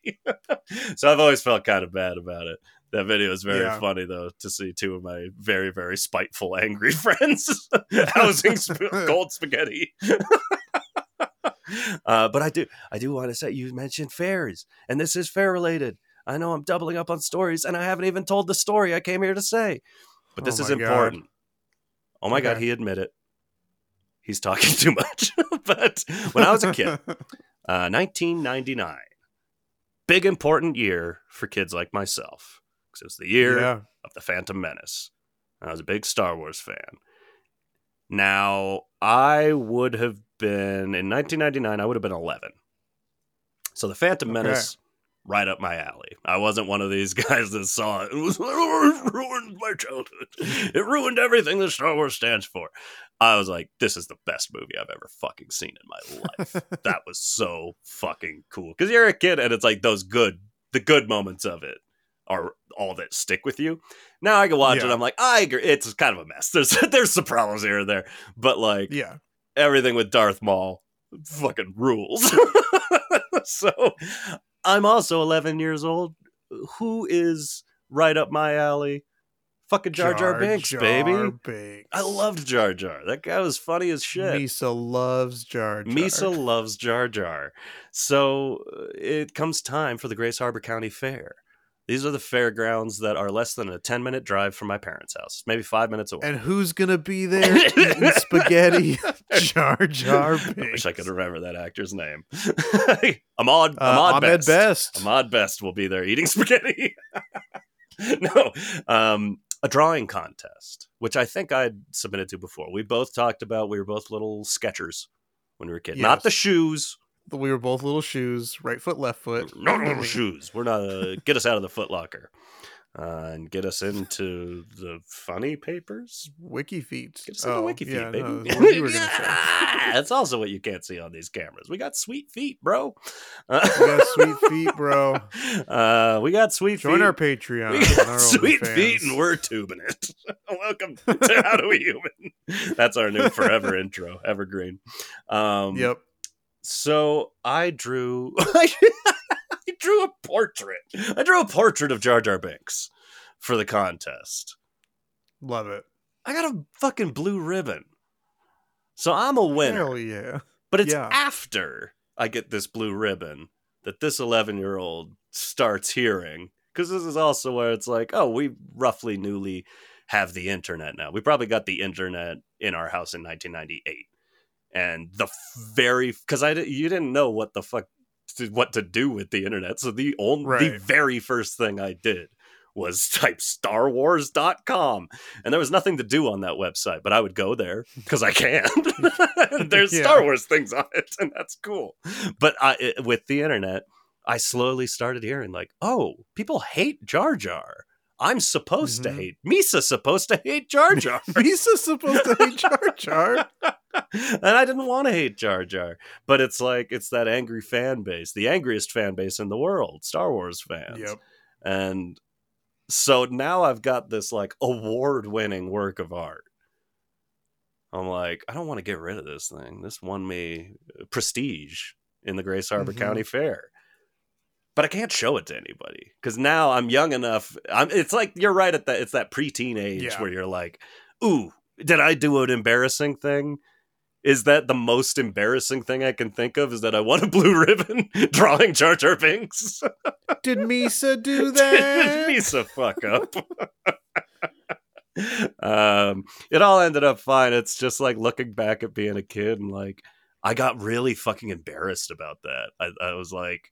so I've always felt kind of bad about it. That video is very Yeah. funny, though, to see two of my very, very spiteful, angry friends housing sp- cold spaghetti. uh, but I do, I do want to say you mentioned fairs, and this is fair related. I know I'm doubling up on stories, and I haven't even told the story I came here to say. But this Oh is important. God. Oh my god, Okay. he admitted he's talking too much. but when I was a kid, uh, 1999, big important year for kids like myself because it was the year yeah. of the Phantom Menace. I was a big Star Wars fan. Now, I would have been in 1999. I would have been 11. So the Phantom. Menace, right up my alley. I wasn't one of these guys that saw it and was like, "Oh, it ruined my childhood. It ruined everything that Star Wars stands for." I was like, "This is the best movie I've ever fucking seen in my life." that was so fucking cool because you're a kid and it's like those good, the good moments of it are all that stick with you. Now I can watch it. I'm like, I agree. It's kind of a mess. There's there's some problems here and there, but like yeah. everything with Darth Maul fucking rules. so I'm also 11 years old. Who is right up my alley? Fucking Jar Jar, Binks, baby. Binks. I loved Jar Jar. That guy was funny as shit. Misa loves Jar Jar. Misa loves Jar Jar. So uh, it comes time for the Grays Harbor County Fair. These are the fairgrounds that are less than a 10 minute drive from my parents' house, maybe five minutes away. And who's gonna be there eating spaghetti? Jar Jar I wish I could remember that actor's name. Ahmad, Uh, Ahmad Ahmed Best. Best. Ahmad Best will be there eating spaghetti. no, um, a drawing contest, which I think I'd submitted to before. We both talked about we were both little sketchers when we were kids. Not the shoes, We were both little shoes, right foot, left foot. no little shoes. We're not. Uh, get us out of the Foot Locker. Uh, and get us into the funny papers. Wiki feet. Get us into Oh, wiki feet, yeah, baby. no, that's what you were gonna say. That's also what you can't see on these cameras. We got sweet feet, bro. Uh, We got sweet feet, bro. Uh, we got sweet feet. Join feet. our Patreon. we got our sweet feet, and we're tubing it. Welcome to How Do We Human. That's our new forever intro, evergreen. Um, Yep. So I drew. I drew a portrait. I drew a portrait of Jar Jar Binks for the contest. Love it. I got a fucking blue ribbon. So I'm a winner. Hell yeah. But it's Yeah. after I get this blue ribbon that this 11 year old starts hearing. Because this is also where it's like, oh, we roughly newly have the internet now. We probably got the internet in our house in 1998. And the very, because I you didn't know what the fuck, to, what to do with the internet. So the only, the very first thing I did was type starwars.com and there was nothing to do on that website but i would go there because i can. There's Yeah. star wars things on it and that's cool. But I, it- with the internet i slowly started hearing like oh people hate jar jar i'm supposed Mhm. to hate misa's supposed to hate jar jar Misa's supposed to hate Jar Jar. and I didn't want to hate Jar Jar, but it's like it's that angry fan base, the angriest fan base in the world, Star Wars fans. Yep. And so now I've got this like award-winning work of art. I'm like, I don't want to get rid of this thing. This won me prestige in the Grays Harbor Mhm. County Fair. But I can't show it to anybody because now I'm young enough. I'm. It's like you're right at that. It's that preteen age Yeah. where you're like, "Ooh, did I do an embarrassing thing? Is that the most embarrassing thing I can think of? Is that I won a blue ribbon drawing Jar Jar Binks? Did Misa do that? Did? Misa fuck up? um, it all ended up fine. It's just like looking back at being a kid and like I got really fucking embarrassed about that. I, I was like,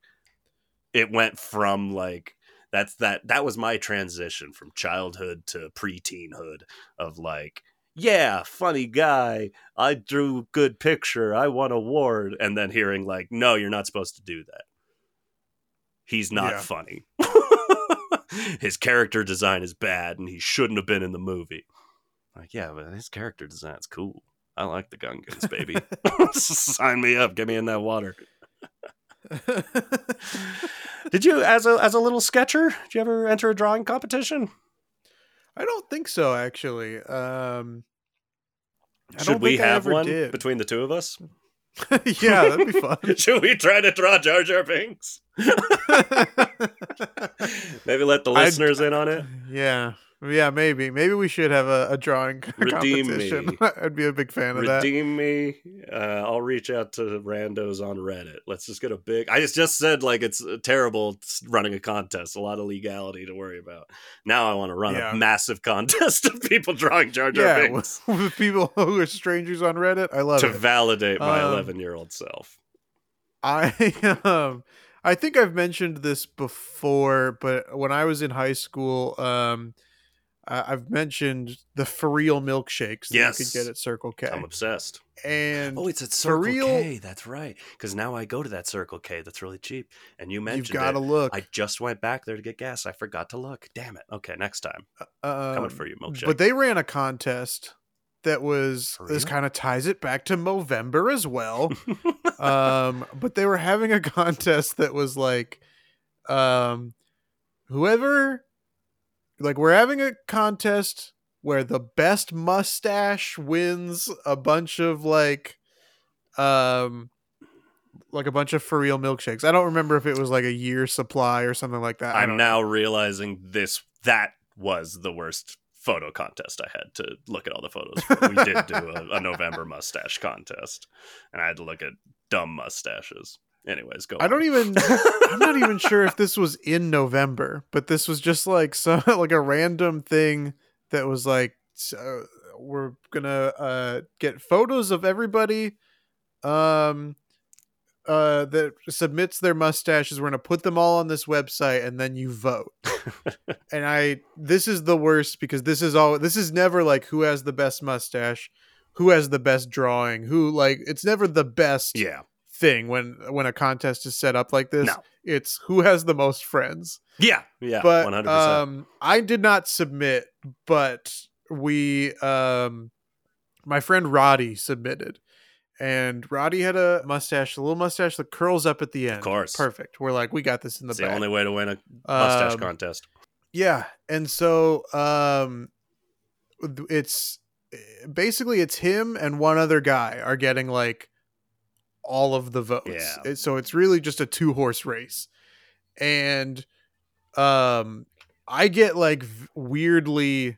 it went from like that's that that was my transition from childhood to preteenhood of like yeah funny guy i drew good picture i won award and then hearing like no you're not supposed to do that. He's not Yeah. funny. His character design is bad and he shouldn't have been in the movie. Like yeah but his character design's cool. I like the gungans baby. Sign me up. Get me in that water did you as a as a little sketcher did you ever enter a drawing competition I don't think so, actually. Um, I should we have one did. between the two of us yeah, that'd be fun. should we try to draw jar jar binks maybe let the I'd- listeners in on it yeah, yeah, maybe. Maybe we should have a, a drawing Redeem competition. me. I'd be a big fan of that. redeem me uh, i'll reach out to randos on reddit let's just get a big i just said like it's uh, terrible running a contest a lot of legality to worry about now i want to run Yeah. a massive contest of people drawing jar jar Yeah, binks with, with people who are strangers on Reddit. I love it. to it. validate my Um, 11 year old self I um I think I've mentioned this before, but when I was in high school, um I- I've mentioned the for real milkshakes that Yes. you could get at Circle K. i'm obsessed And Oh, it's at Circle real- K. That's right. Because now I go to that Circle K that's really cheap. And you mentioned you've got to look. I just went back there to get gas. I forgot to look. Damn it. Okay, next time. um, Coming for you, milkshake. But they ran a contest that was this kind of ties it back to Movember as well. um but they were having a contest that was like um whoever like we're having a contest where the best mustache wins a bunch of like um like a bunch of for real milkshakes. I don't remember if it was like a year supply or something like that. I'm now realizing this that was the worst photo contest I had to look at all the photos. for. We did do a, a November mustache contest, and I had to look at dumb mustaches. Anyways, go. I on. don't even. I'm not even sure if this was in November, but this was just like some like a random thing that was like so we're gonna uh, get photos of everybody um uh that submits their mustaches. We're gonna put them all on this website, and then you vote. and I this is the worst because this is all this is never like who has the best mustache, who has the best drawing, who like it's never the best Yeah. Thing when when a contest is set up like this. No. It's who has the most friends. Yeah. Yeah. but One hundred percent. um I did not submit, but we um my friend Roddy submitted. And Roddy had a mustache, a little mustache that curls up at the end. Of course. Perfect. We're like, we got this in the It's the only way to win a mustache Um, contest. yeah, and so um, it's basically it's him and one other guy are getting like all of the votes. Yeah. So it's really just a two horse race, and um, I get like weirdly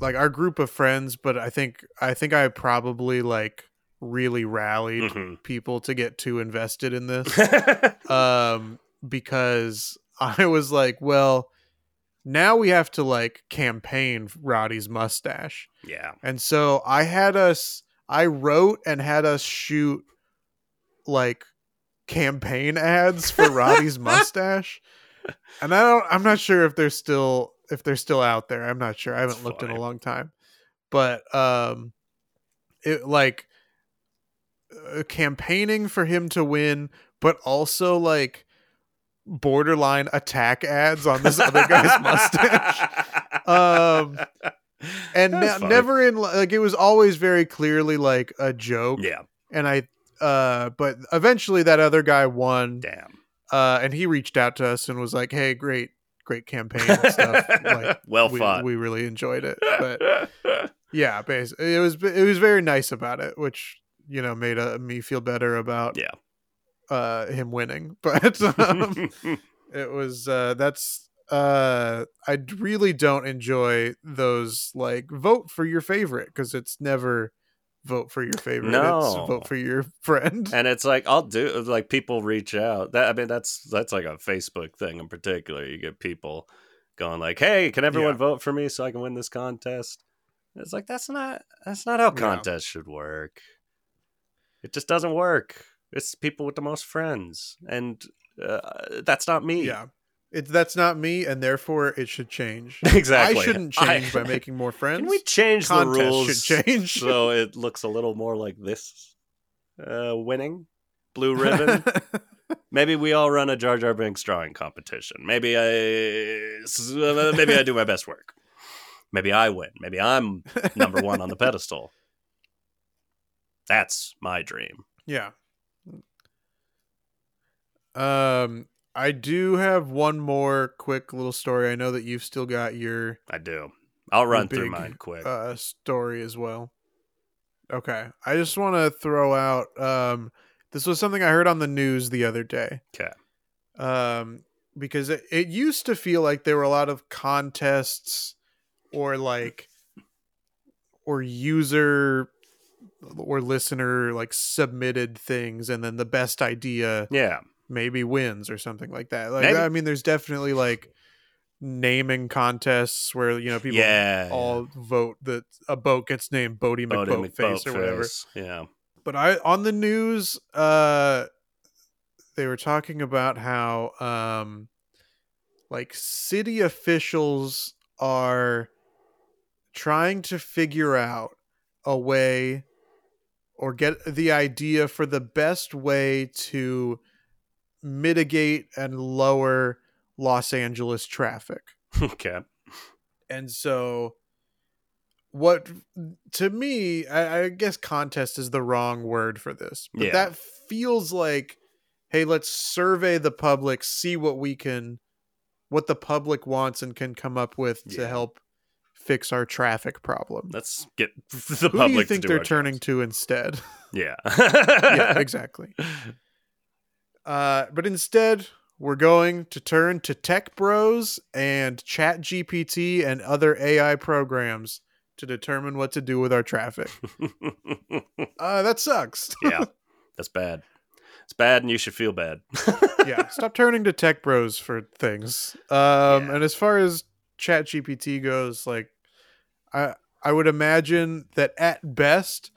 like our group of friends, but I think I think I probably like really rallied Mhm. people to get too invested in this um because i was like well now we have to like campaign roddy's mustache yeah. and so i had us i wrote and had us shoot like campaign ads for roddy's mustache. And i don't i'm not sure if they're still if they're still out there. I'm not sure. I haven't That's looked in a long time. But um it like uh, campaigning for him to win but also like borderline attack ads on this other guy's mustache. Um, and ne- never in like it was always very clearly like a joke Yeah. and i uh but eventually that other guy won Damn. uh and he reached out to us and was like hey great great campaign and stuff like well we, fought. we really enjoyed it but yeah basically it was it was very nice about it which you know made uh, me feel better about Yeah. uh him winning but um, it was uh that's uh i really don't enjoy those like vote for your favorite because it's never vote for your favorite No. it's vote for your friend and it's like I'll do like people reach out. That I mean that's that's like a Facebook thing in particular. You get people going like, "Hey, can everyone Yeah. vote for me so I can win this contest?" It's like that's not that's not how Yeah. contests should work. It just doesn't work. It's people with the most friends, and uh, that's not me. yeah it's that's not me and therefore it should change exactly. i shouldn't I- change by making more friends Can we change the rules should change so it looks a little more like this? Uh, winning blue ribbon. Maybe we all run a Jar Jar Binks drawing competition. Maybe I, uh, maybe I do my best work. Maybe I win. Maybe I'm number one on the pedestal. That's my dream. Yeah. Um, I do have one more quick little story. I know that you've still got your I do. I'll run through mine quick. uh story as well. Okay. I just want to throw out um this was something I heard on the news the other day. Okay. Um because it, it used to feel like there were a lot of contests or like or user or listener like submitted things and then the best idea yeah. Maybe wins or something like that. Like Maybe. I mean there's definitely like naming contests where you know people yeah. all vote that a boat gets named Boaty McBoatface or whatever. Yeah. But I on the news uh they were talking about how um like city officials are trying to figure out a way or get the idea for the best way to mitigate and lower Los Angeles traffic. okay. And so what to me, I, I guess contest is the wrong word for this. But Yeah. that feels like, hey, let's survey the public, see what we can what the public wants and can come up with to help fix our traffic problem. Let's get the Who public do you think do they're turning jobs. to instead? Yeah. yeah, exactly. Uh, but instead, we're going to turn to Tech Bros and Chat GPT and other AI programs to determine what to do with our traffic. Uh, that sucks. yeah, that's bad. It's bad, and you should feel bad. yeah, stop turning to Tech Bros for things. Um, Yeah. and as far as Chat GPT goes, like, I I would imagine that at best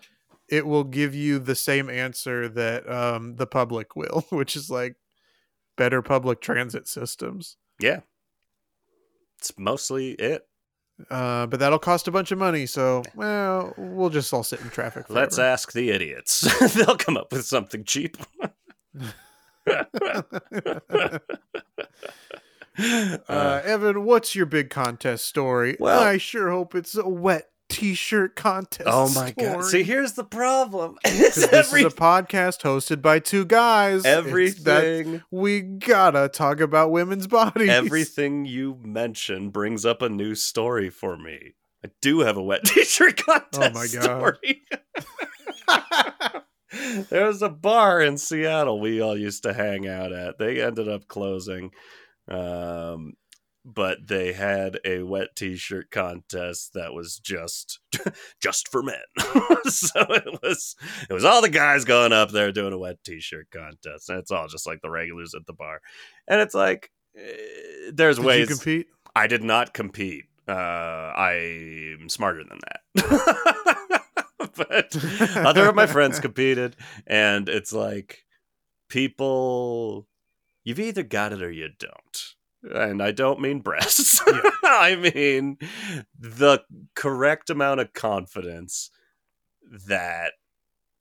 it will give you the same answer that um, the public will, which is like better public transit systems. yeah, it's mostly it. Uh, but that'll cost a bunch of money, so well, we'll just all sit in traffic. Let's ask the idiots. They'll come up with something cheap. uh, Evan, what's your big contest story? Well- I sure hope it's a wet t-shirt contest. oh my god! See, here's the problem. This every, is a podcast hosted by two guys. Everything. we gotta talk about women's bodies. Everything you mention brings up a new story for me. I do have a wet t-shirt contest Oh my God. story. there was a bar in Seattle we all used to hang out at. They ended up closing. Um, but they had a wet t-shirt contest that was just just for men. so it was it was all the guys going up there doing a wet t-shirt contest. And it's all just like the regulars at the bar. And it's like eh, there's Did ways you compete? I did not compete. Uh, I'm smarter than that. but other of my friends competed, and it's like people, you've either got it or you don't. And I don't mean breasts. I mean the correct amount of confidence that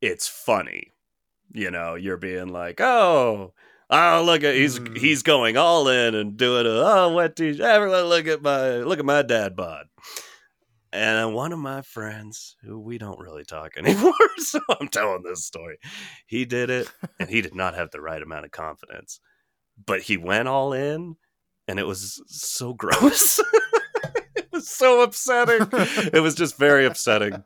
it's funny. You know, you're being like, oh, oh, look at he's Mm. he's going all in and doing a oh wet t Everyone look at my look at my dad bod. And one of my friends, who we don't really talk anymore, so I'm telling this story. He did it, and he did not have the right amount of confidence, but he went all in, and it was so gross. it was so upsetting. It was just very upsetting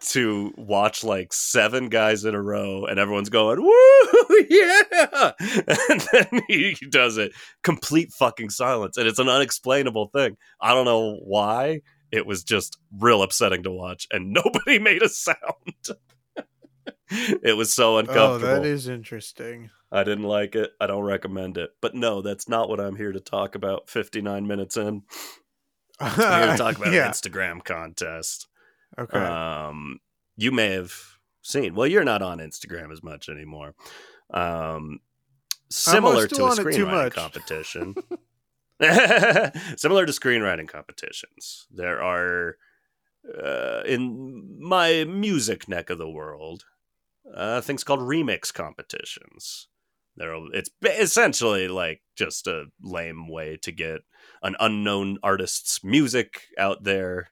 to watch like seven guys in a row and everyone's going, woo, yeah. And then he does it. Complete fucking silence. And it's an unexplainable thing. I don't know why. It was just real upsetting to watch and nobody made a sound. it was so Oh, uncomfortable. that is interesting. I didn't like it. I don't recommend it. But no, that's not what I'm here to talk about 59 minutes in. I'm here to talk about yeah. an Instagram contest. Okay. Um, you may have seen. Well, you're not on Instagram as much anymore. Um, similar to a on it too screenwriting competition. similar to screenwriting competitions, there are uh, in my music neck of the world uh, things called remix competitions. There, it's essentially like just a lame way to get an unknown artist's music out there.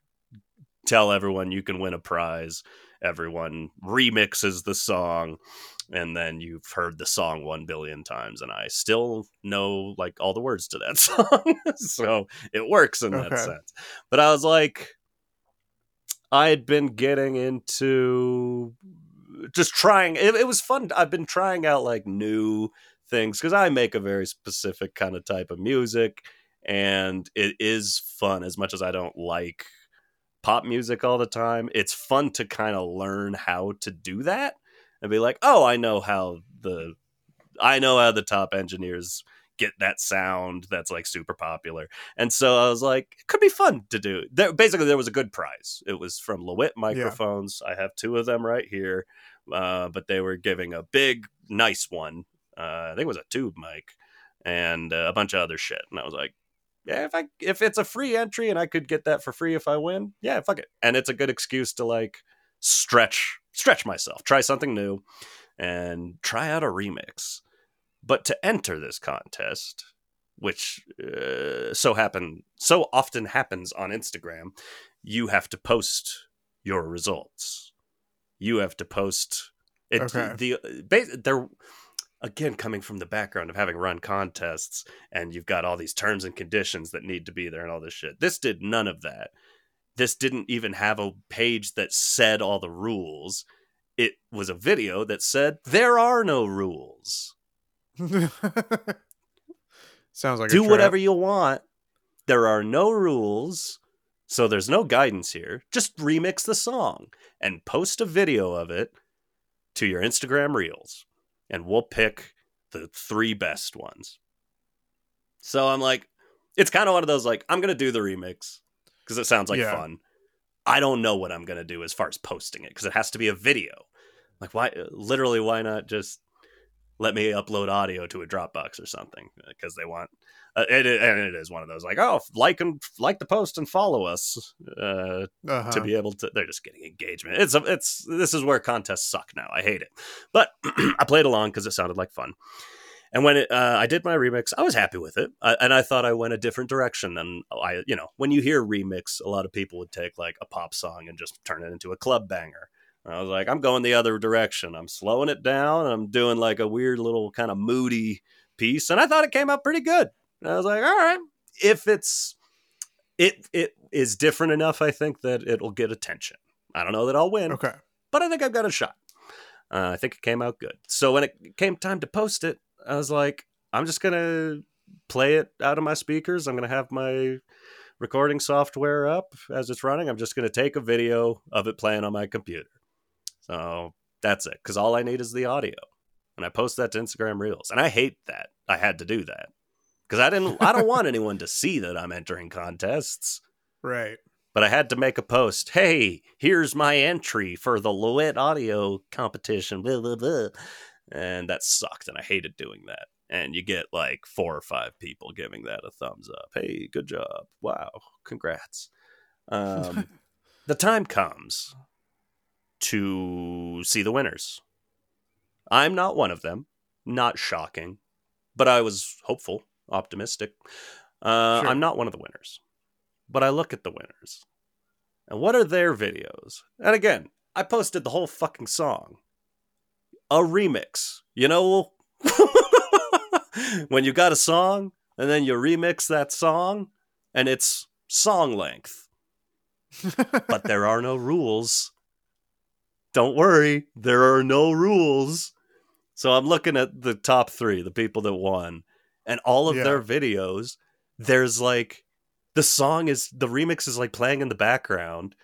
Tell everyone you can win a prize. Everyone remixes the song, and then you've heard the song one billion times. And I still know like all the words to that song, so it works in that sense. But I was like, I had been getting into just trying. It, it was fun. I've been trying out like new things because I make a very specific kind of type of music, and it is fun as much as I don't like pop music all the time. It's fun to kind of learn how to do that and be like, oh, I know how the I know how the top engineers get that sound that's like super popular. And so I was like, it could be fun to do. There, basically, there was a good prize. It was from Lewitt microphones. I have two of them right here, uh, but they were giving a big, nice one. Uh, I think it was a tube mic and uh, a bunch of other shit. And I was like, yeah, if I if it's a free entry and I could get that for free if I win, yeah, fuck it. And it's a good excuse to like stretch stretch myself, try something new, and try out a remix. But to enter this contest, which uh, so happen so often happens on Instagram, you have to post your results. You have to post it. Okay. The again coming from the background of having run contests, and you've got all these terms and conditions that need to be there and all this shit. This did none of that. This didn't even have a page that said all the rules. It was a video that said there are no rules Sounds like a do whatever you want. There are no rules, so there's no guidance here. Just remix the song and post a video of it to your Instagram Reels, and we'll pick the three best ones. So I'm like, it's kind of one of those like, I'm gonna do the remix because it sounds like Yeah. fun. I don't know what I'm gonna do as far as posting it because it has to be a video. Like, why? Literally, why not just let me upload audio to a Dropbox or something? Because they want uh, it, and it is one of those like, oh, like and like the post and follow us uh, Uh-huh. to be able to. They're just getting engagement. It's a, it's this is where contests suck now. I hate it, but I played along because it sounded like fun. And when it, uh, I did my remix, I was happy with it, I, and I thought I went a different direction than I. You know, when you hear remix, a lot of people would take like a pop song and just turn it into a club banger. I was like, I'm going the other direction. I'm slowing it down. I'm doing like a weird little kind of moody piece, and I thought it came out pretty good. And I was like, all right, if it's it it is different enough, I think that it'll get attention. I don't know that I'll win, Okay. but I think I've got a shot. Uh, I think it came out good. So when it came time to post it, I was like, I'm just gonna play it out of my speakers. I'm gonna have my recording software up as it's running. I'm just gonna take a video of it playing on my computer. So that's it, because all I need is the audio, and I post that to Instagram Reels, and I hate that I had to do that because I didn't. I don't want anyone to see that I'm entering contests Right. but I had to make a post. Hey, here's my entry for the Loet audio competition. Blah, blah, blah. And that sucked, and I hated doing that. And you get like four or five people giving that a thumbs up. Hey, good job. Wow, congrats. Um, the time comes to see the winners. I'm not one of them. Not shocking, but I was hopeful, optimistic. Uh, Sure. I'm not one of the winners, but I look at the winners. And what are their videos? And again, I posted the whole fucking song. A remix. You know, when you got a song and then you remix that song and it's song length, but there are no rules. Don't worry, there are no rules. So I'm looking at the top three, the people that won, and all of Yeah. their videos, there's like the song is the remix is like playing in the background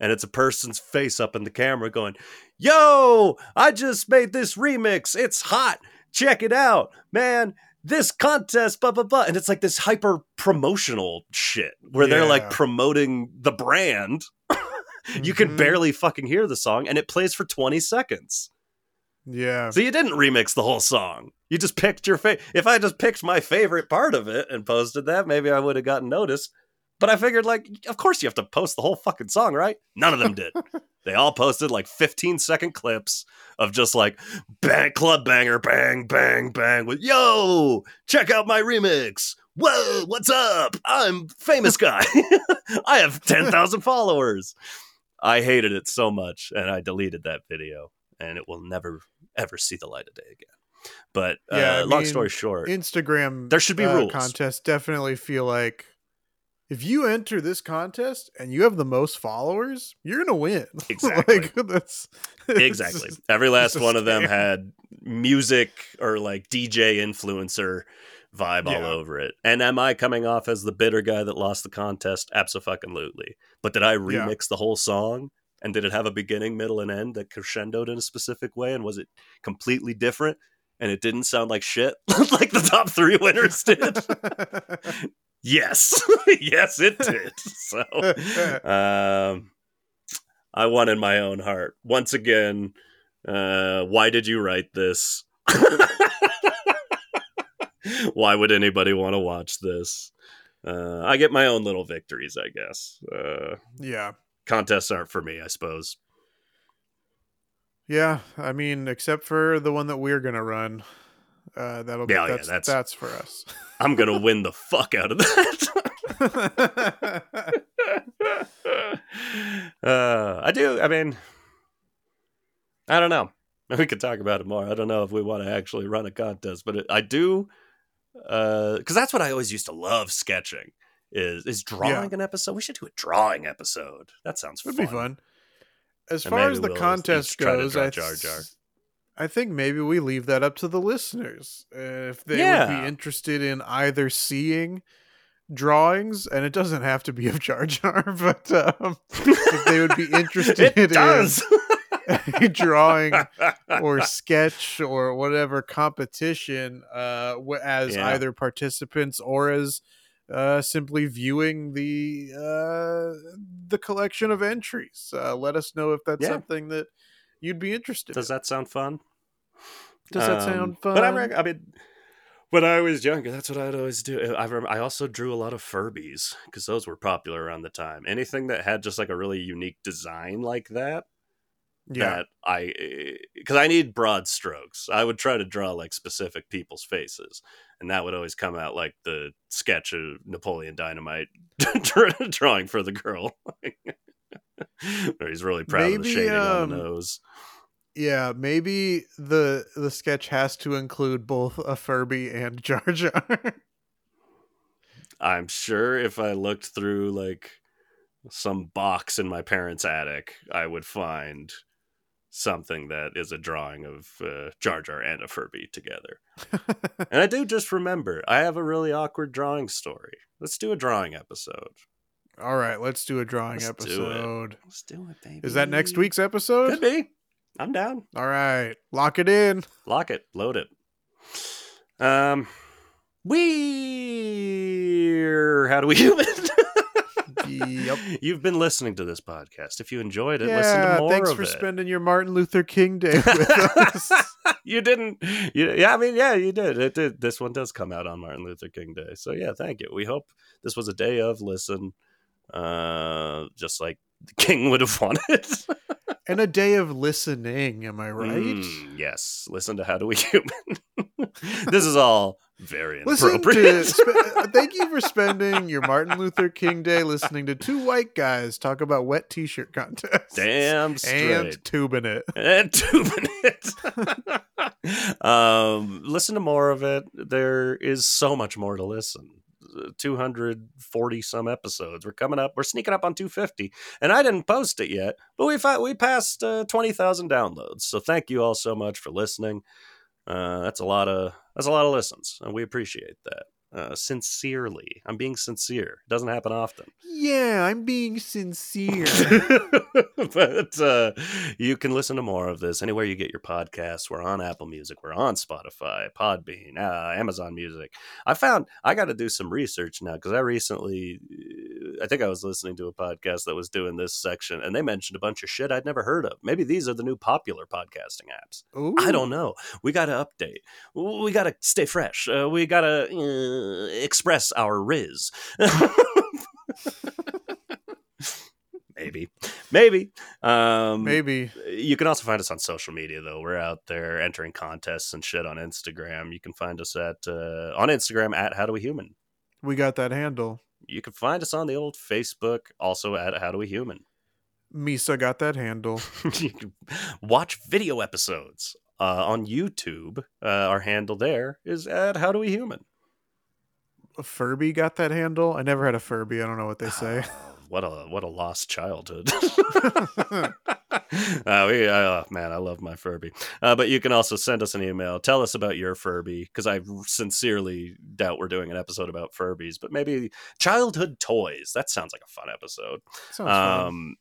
and it's a person's face up in the camera going, Yo, I just made this remix. It's hot. Check it out, man. This contest, blah, blah, blah. And it's like this hyper promotional shit where they're like promoting the brand. You can Mhm. barely fucking hear the song and it plays for 20 seconds. Yeah. So you didn't remix the whole song. You just picked your favorite. If I just picked my favorite part of it and posted that, maybe I would have gotten noticed. But I figured, like, of course you have to post the whole fucking song, right? None of them did. they all posted like 15 second clips of just like bang, club banger, bang, bang, bang with yo, check out my remix. Whoa, what's up? I'm famous guy. I have 10,000 followers. I hated it so much and I deleted that video and it will never ever see the light of day again. But uh, Yeah, I long mean, story short, Instagram There should be uh, rules. contests definitely feel like if you enter this contest and you have the most followers, you're gonna win. Exactly. like, that's exactly. Every last one of them had music or like DJ influencer vibe all over it. And am I coming off as the bitter guy that lost the contest? Absolutely. But did I remix the whole song? And did it have a beginning, middle, and end that crescendoed in a specific way? And was it completely different? And it didn't sound like shit like the top three winners did? yes. yes, it did. So um, I won in my own heart. Once again, uh, why did you write this? why would anybody want to watch this? Uh, I get my own little victories, I guess. Uh, yeah. contests aren't for me, I suppose. Yeah, I mean, except for the one that we're gonna run, uh, that'll be Yeah, yeah, that's, that's- that's for us. I'm gonna win the fuck out of that. uh, I do. I mean, I don't know. We could talk about it more. I don't know if we want to actually run a contest, but it, I do, because that's what I always used to love sketching. Is is drawing an episode? We should do a drawing episode. That sounds Would fun. be fun. As And far as the we'll contest each try to goes, I. I think maybe we leave that up to the listeners uh, if they would be interested in either seeing drawings, and it doesn't have to be of Jar Jar, but um, if they would be interested it does. in a drawing or sketch or whatever competition uh, as Yeah. either participants or as uh, simply viewing the uh, the collection of entries. Uh, let us know if that's Yeah. something that you'd be interested. Does in. that sound fun? Does that Um, sound fun? But I, rec- I mean, when I was younger, that's what I'd always do. I remember, I also drew a lot of Furbies because those were popular around the time. Anything that had just like a really unique design like that, yeah. that I, because I need broad strokes. I would try to draw like specific people's faces, and that would always come out like the sketch of Napoleon Dynamite drawing for the girl. Where he's really proud of the Maybe, shading on um, the nose. Yeah, maybe the the sketch has to include both a Furby and Jar Jar. I'm sure if I looked through like some box in my parents' attic, I would find something that is a drawing of uh, Jar Jar and a Furby together. and I do just remember, I have a really awkward drawing story. Let's do a drawing episode. All right, let's do a drawing Let's do it. episode. Let's do it, baby. Is that next week's episode? Could be. I'm down. All right, lock it in. Lock it. Load it. Um, we're how do we human? Yep. You've been listening to this podcast. If you enjoyed it, listen Yeah, to more thanks of for it. spending your Martin Luther King Day with us. you didn't. You, yeah, I mean, yeah, you did. It did. This one does come out on Martin Luther King Day. So yeah, thank you. We hope this was a day of listen, uh, just like the king would have wanted. and a day of listening, am I right? Mm, yes. Listen to How Do We Human. this is all very inappropriate. to. Uh, thank you for spending your Martin Luther King Day listening to two white guys talk about wet T-shirt contests. Damn straight. and tubing it. and tubing it. um, listen to more of it. There is so much more to listen. 240 some episodes. We're coming up. We're sneaking up on 250, and I didn't post it yet, but we we passed uh, 20,000 downloads. So thank you all so much for listening. Uh, that's a lot of that's a lot of listens, and we appreciate that. Uh, sincerely, I'm being sincere. It doesn't happen often. Yeah, I'm being sincere. but uh, you can listen to more of this anywhere you get your podcasts. We're on Apple Music, we're on Spotify, Podbean, uh, Amazon Music. I found I got to do some research now because I recently, I think I was listening to a podcast that was doing this section, and they mentioned a bunch of shit I'd never heard of. Maybe these are the new popular podcasting apps. Ooh. I don't know. We got to update. We got to stay fresh. Uh, we got to uh, express our riz. maybe, maybe. Um, Maybe. You can also find us on social media, though. We're out there entering contests and shit on Instagram. You can find us at uh, on Instagram at How Do We Human. We got that handle. You can find us on the old Facebook, also at How Do We Human. Misa got that handle. you can watch video episodes uh, on YouTube. Uh, our handle there is at How Do We Human. Furby got that handle. I never had a Furby. I don't know what they say. what a what a lost childhood. uh, we, uh, man, I love my Furby. Uh, but you can also send us an email. Tell us about your Furby because I sincerely doubt we're doing an episode about Furbies. But maybe childhood toys. That sounds like a fun episode. Sounds fun. Um,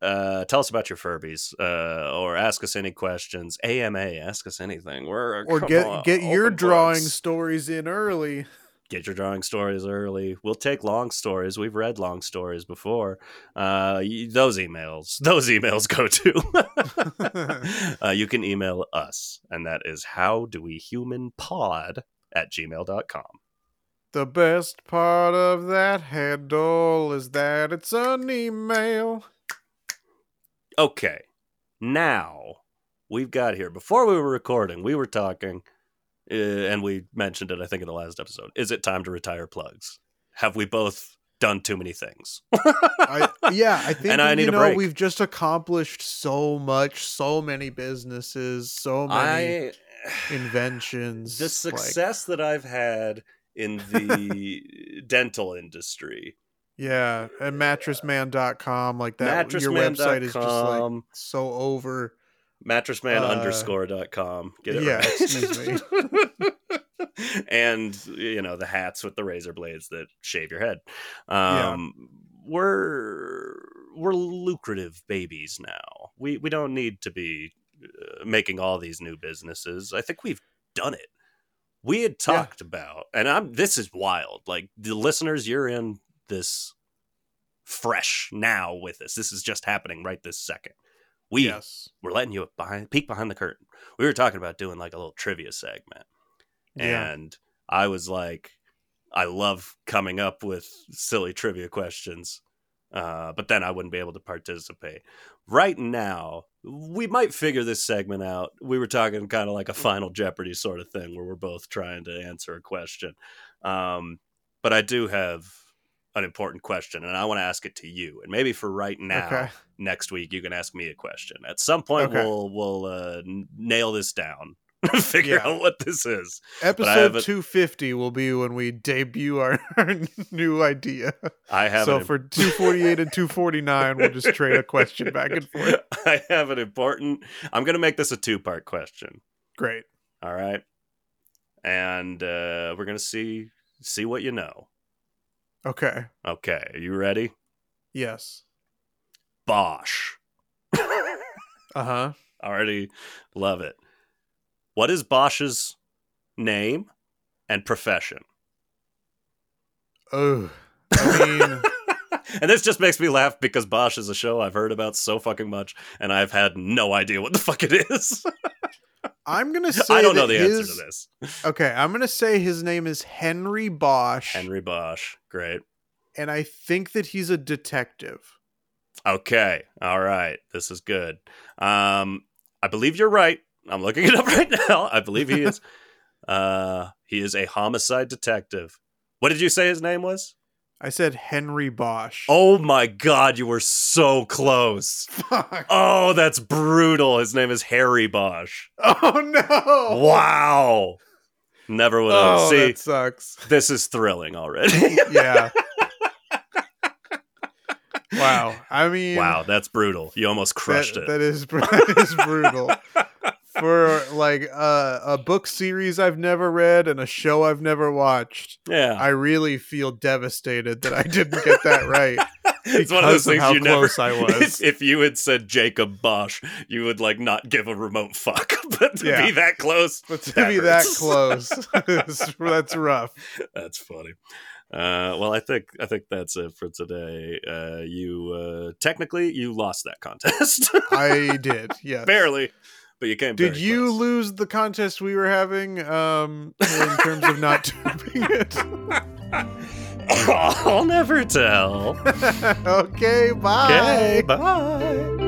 uh, tell us about your Furbies, uh, or ask us any questions. AMA, ask us anything. We're Or get on, get your drawing books. stories in early. Get your drawing stories early. We'll take long stories. We've read long stories before. Uh, those emails, those emails go to. uh, you can email us, and that is how do we human pod at gmail.com. The best part of that handle is that it's an email. Okay, now we've got here. Before we were recording, we were talking, Uh, and we mentioned it, I think, in the last episode. Is it time to retire plugs? Have we both done too many things? I, yeah, I think And I need you a know break. we've just accomplished so much, so many businesses, so many I inventions. the like- success that I've had in the dental industry. yeah, and mattressman.com like that. Your website is just like so over Mattressman Uh, underscore dot com. Get it yeah, right. excuse me. and you know the hats with the razor blades that shave your head. Yeah. Um, We're we're lucrative babies now. We we don't need to be uh, making all these new businesses. I think we've done it. We had Yeah. talked about, and I'm. This is wild. Like the listeners, you're in this fresh now with us. This is just happening right this second. We yes. we're letting you behind peek behind the curtain. We were talking about doing like a little trivia segment. Yeah. And I was like, I love coming up with silly trivia questions. Uh, but then I wouldn't be able to participate. Right now, we might figure this segment out. We were talking kind of like a Final Jeopardy sort of thing where we're both trying to answer a question. Um, but I do have an important question, and I want to ask it to you. And maybe for right now, Okay. next week you can ask me a question. At some point, Okay. we'll we'll uh, nail this down, figure Yeah. out what this is. Episode a- 250 will be when we debut our, our new idea. I have So an, for 248 and 249, we'll just trade a question back and forth. I have an important. I'm going to make this a two part question. Great. All right, and uh, we're going to see see what you know. Okay. Okay, are you ready? Yes. Bosch. Uh huh. Already love it. What is Bosch's name and profession? Oh. I mean, and this just makes me laugh because Bosch is a show I've heard about so fucking much, and I've had no idea what the fuck it is. I'm gonna say I don't know the answer his- to this. Okay, I'm gonna say his name is Henry Bosch, Henry Bosch, great. and I think that he's a detective. Okay, all right, this is good. Um, I believe you're right. I'm looking it up right now. I believe he is. uh, he is a homicide detective. What did you say his name was? I said Henry Bosch. Oh my god, you were so close. fuck! Oh, that's brutal. His name is Harry Bosch. Oh no! Wow. Never would have. Oh, See, that sucks. this is thrilling already. Yeah. wow. I mean, wow, that's brutal. You almost crushed that, it. That is, that is brutal. For like uh, a book series I've never read and a show I've never watched, yeah. I really feel devastated that I didn't get that right. it's one of those of things how you never. close I was. If, if you had said Jacob Bosch, you would like not give a remote fuck. But to Yeah. be that close, But to That be that close, that's rough. that's funny. Uh, well, I think I think that's it for today. Uh, you uh, technically you lost that contest, I did, yeah, barely, but you came. Did you close. lose the contest we were having um, in terms of not doing it? I'll never tell. okay, bye. Okay, bye.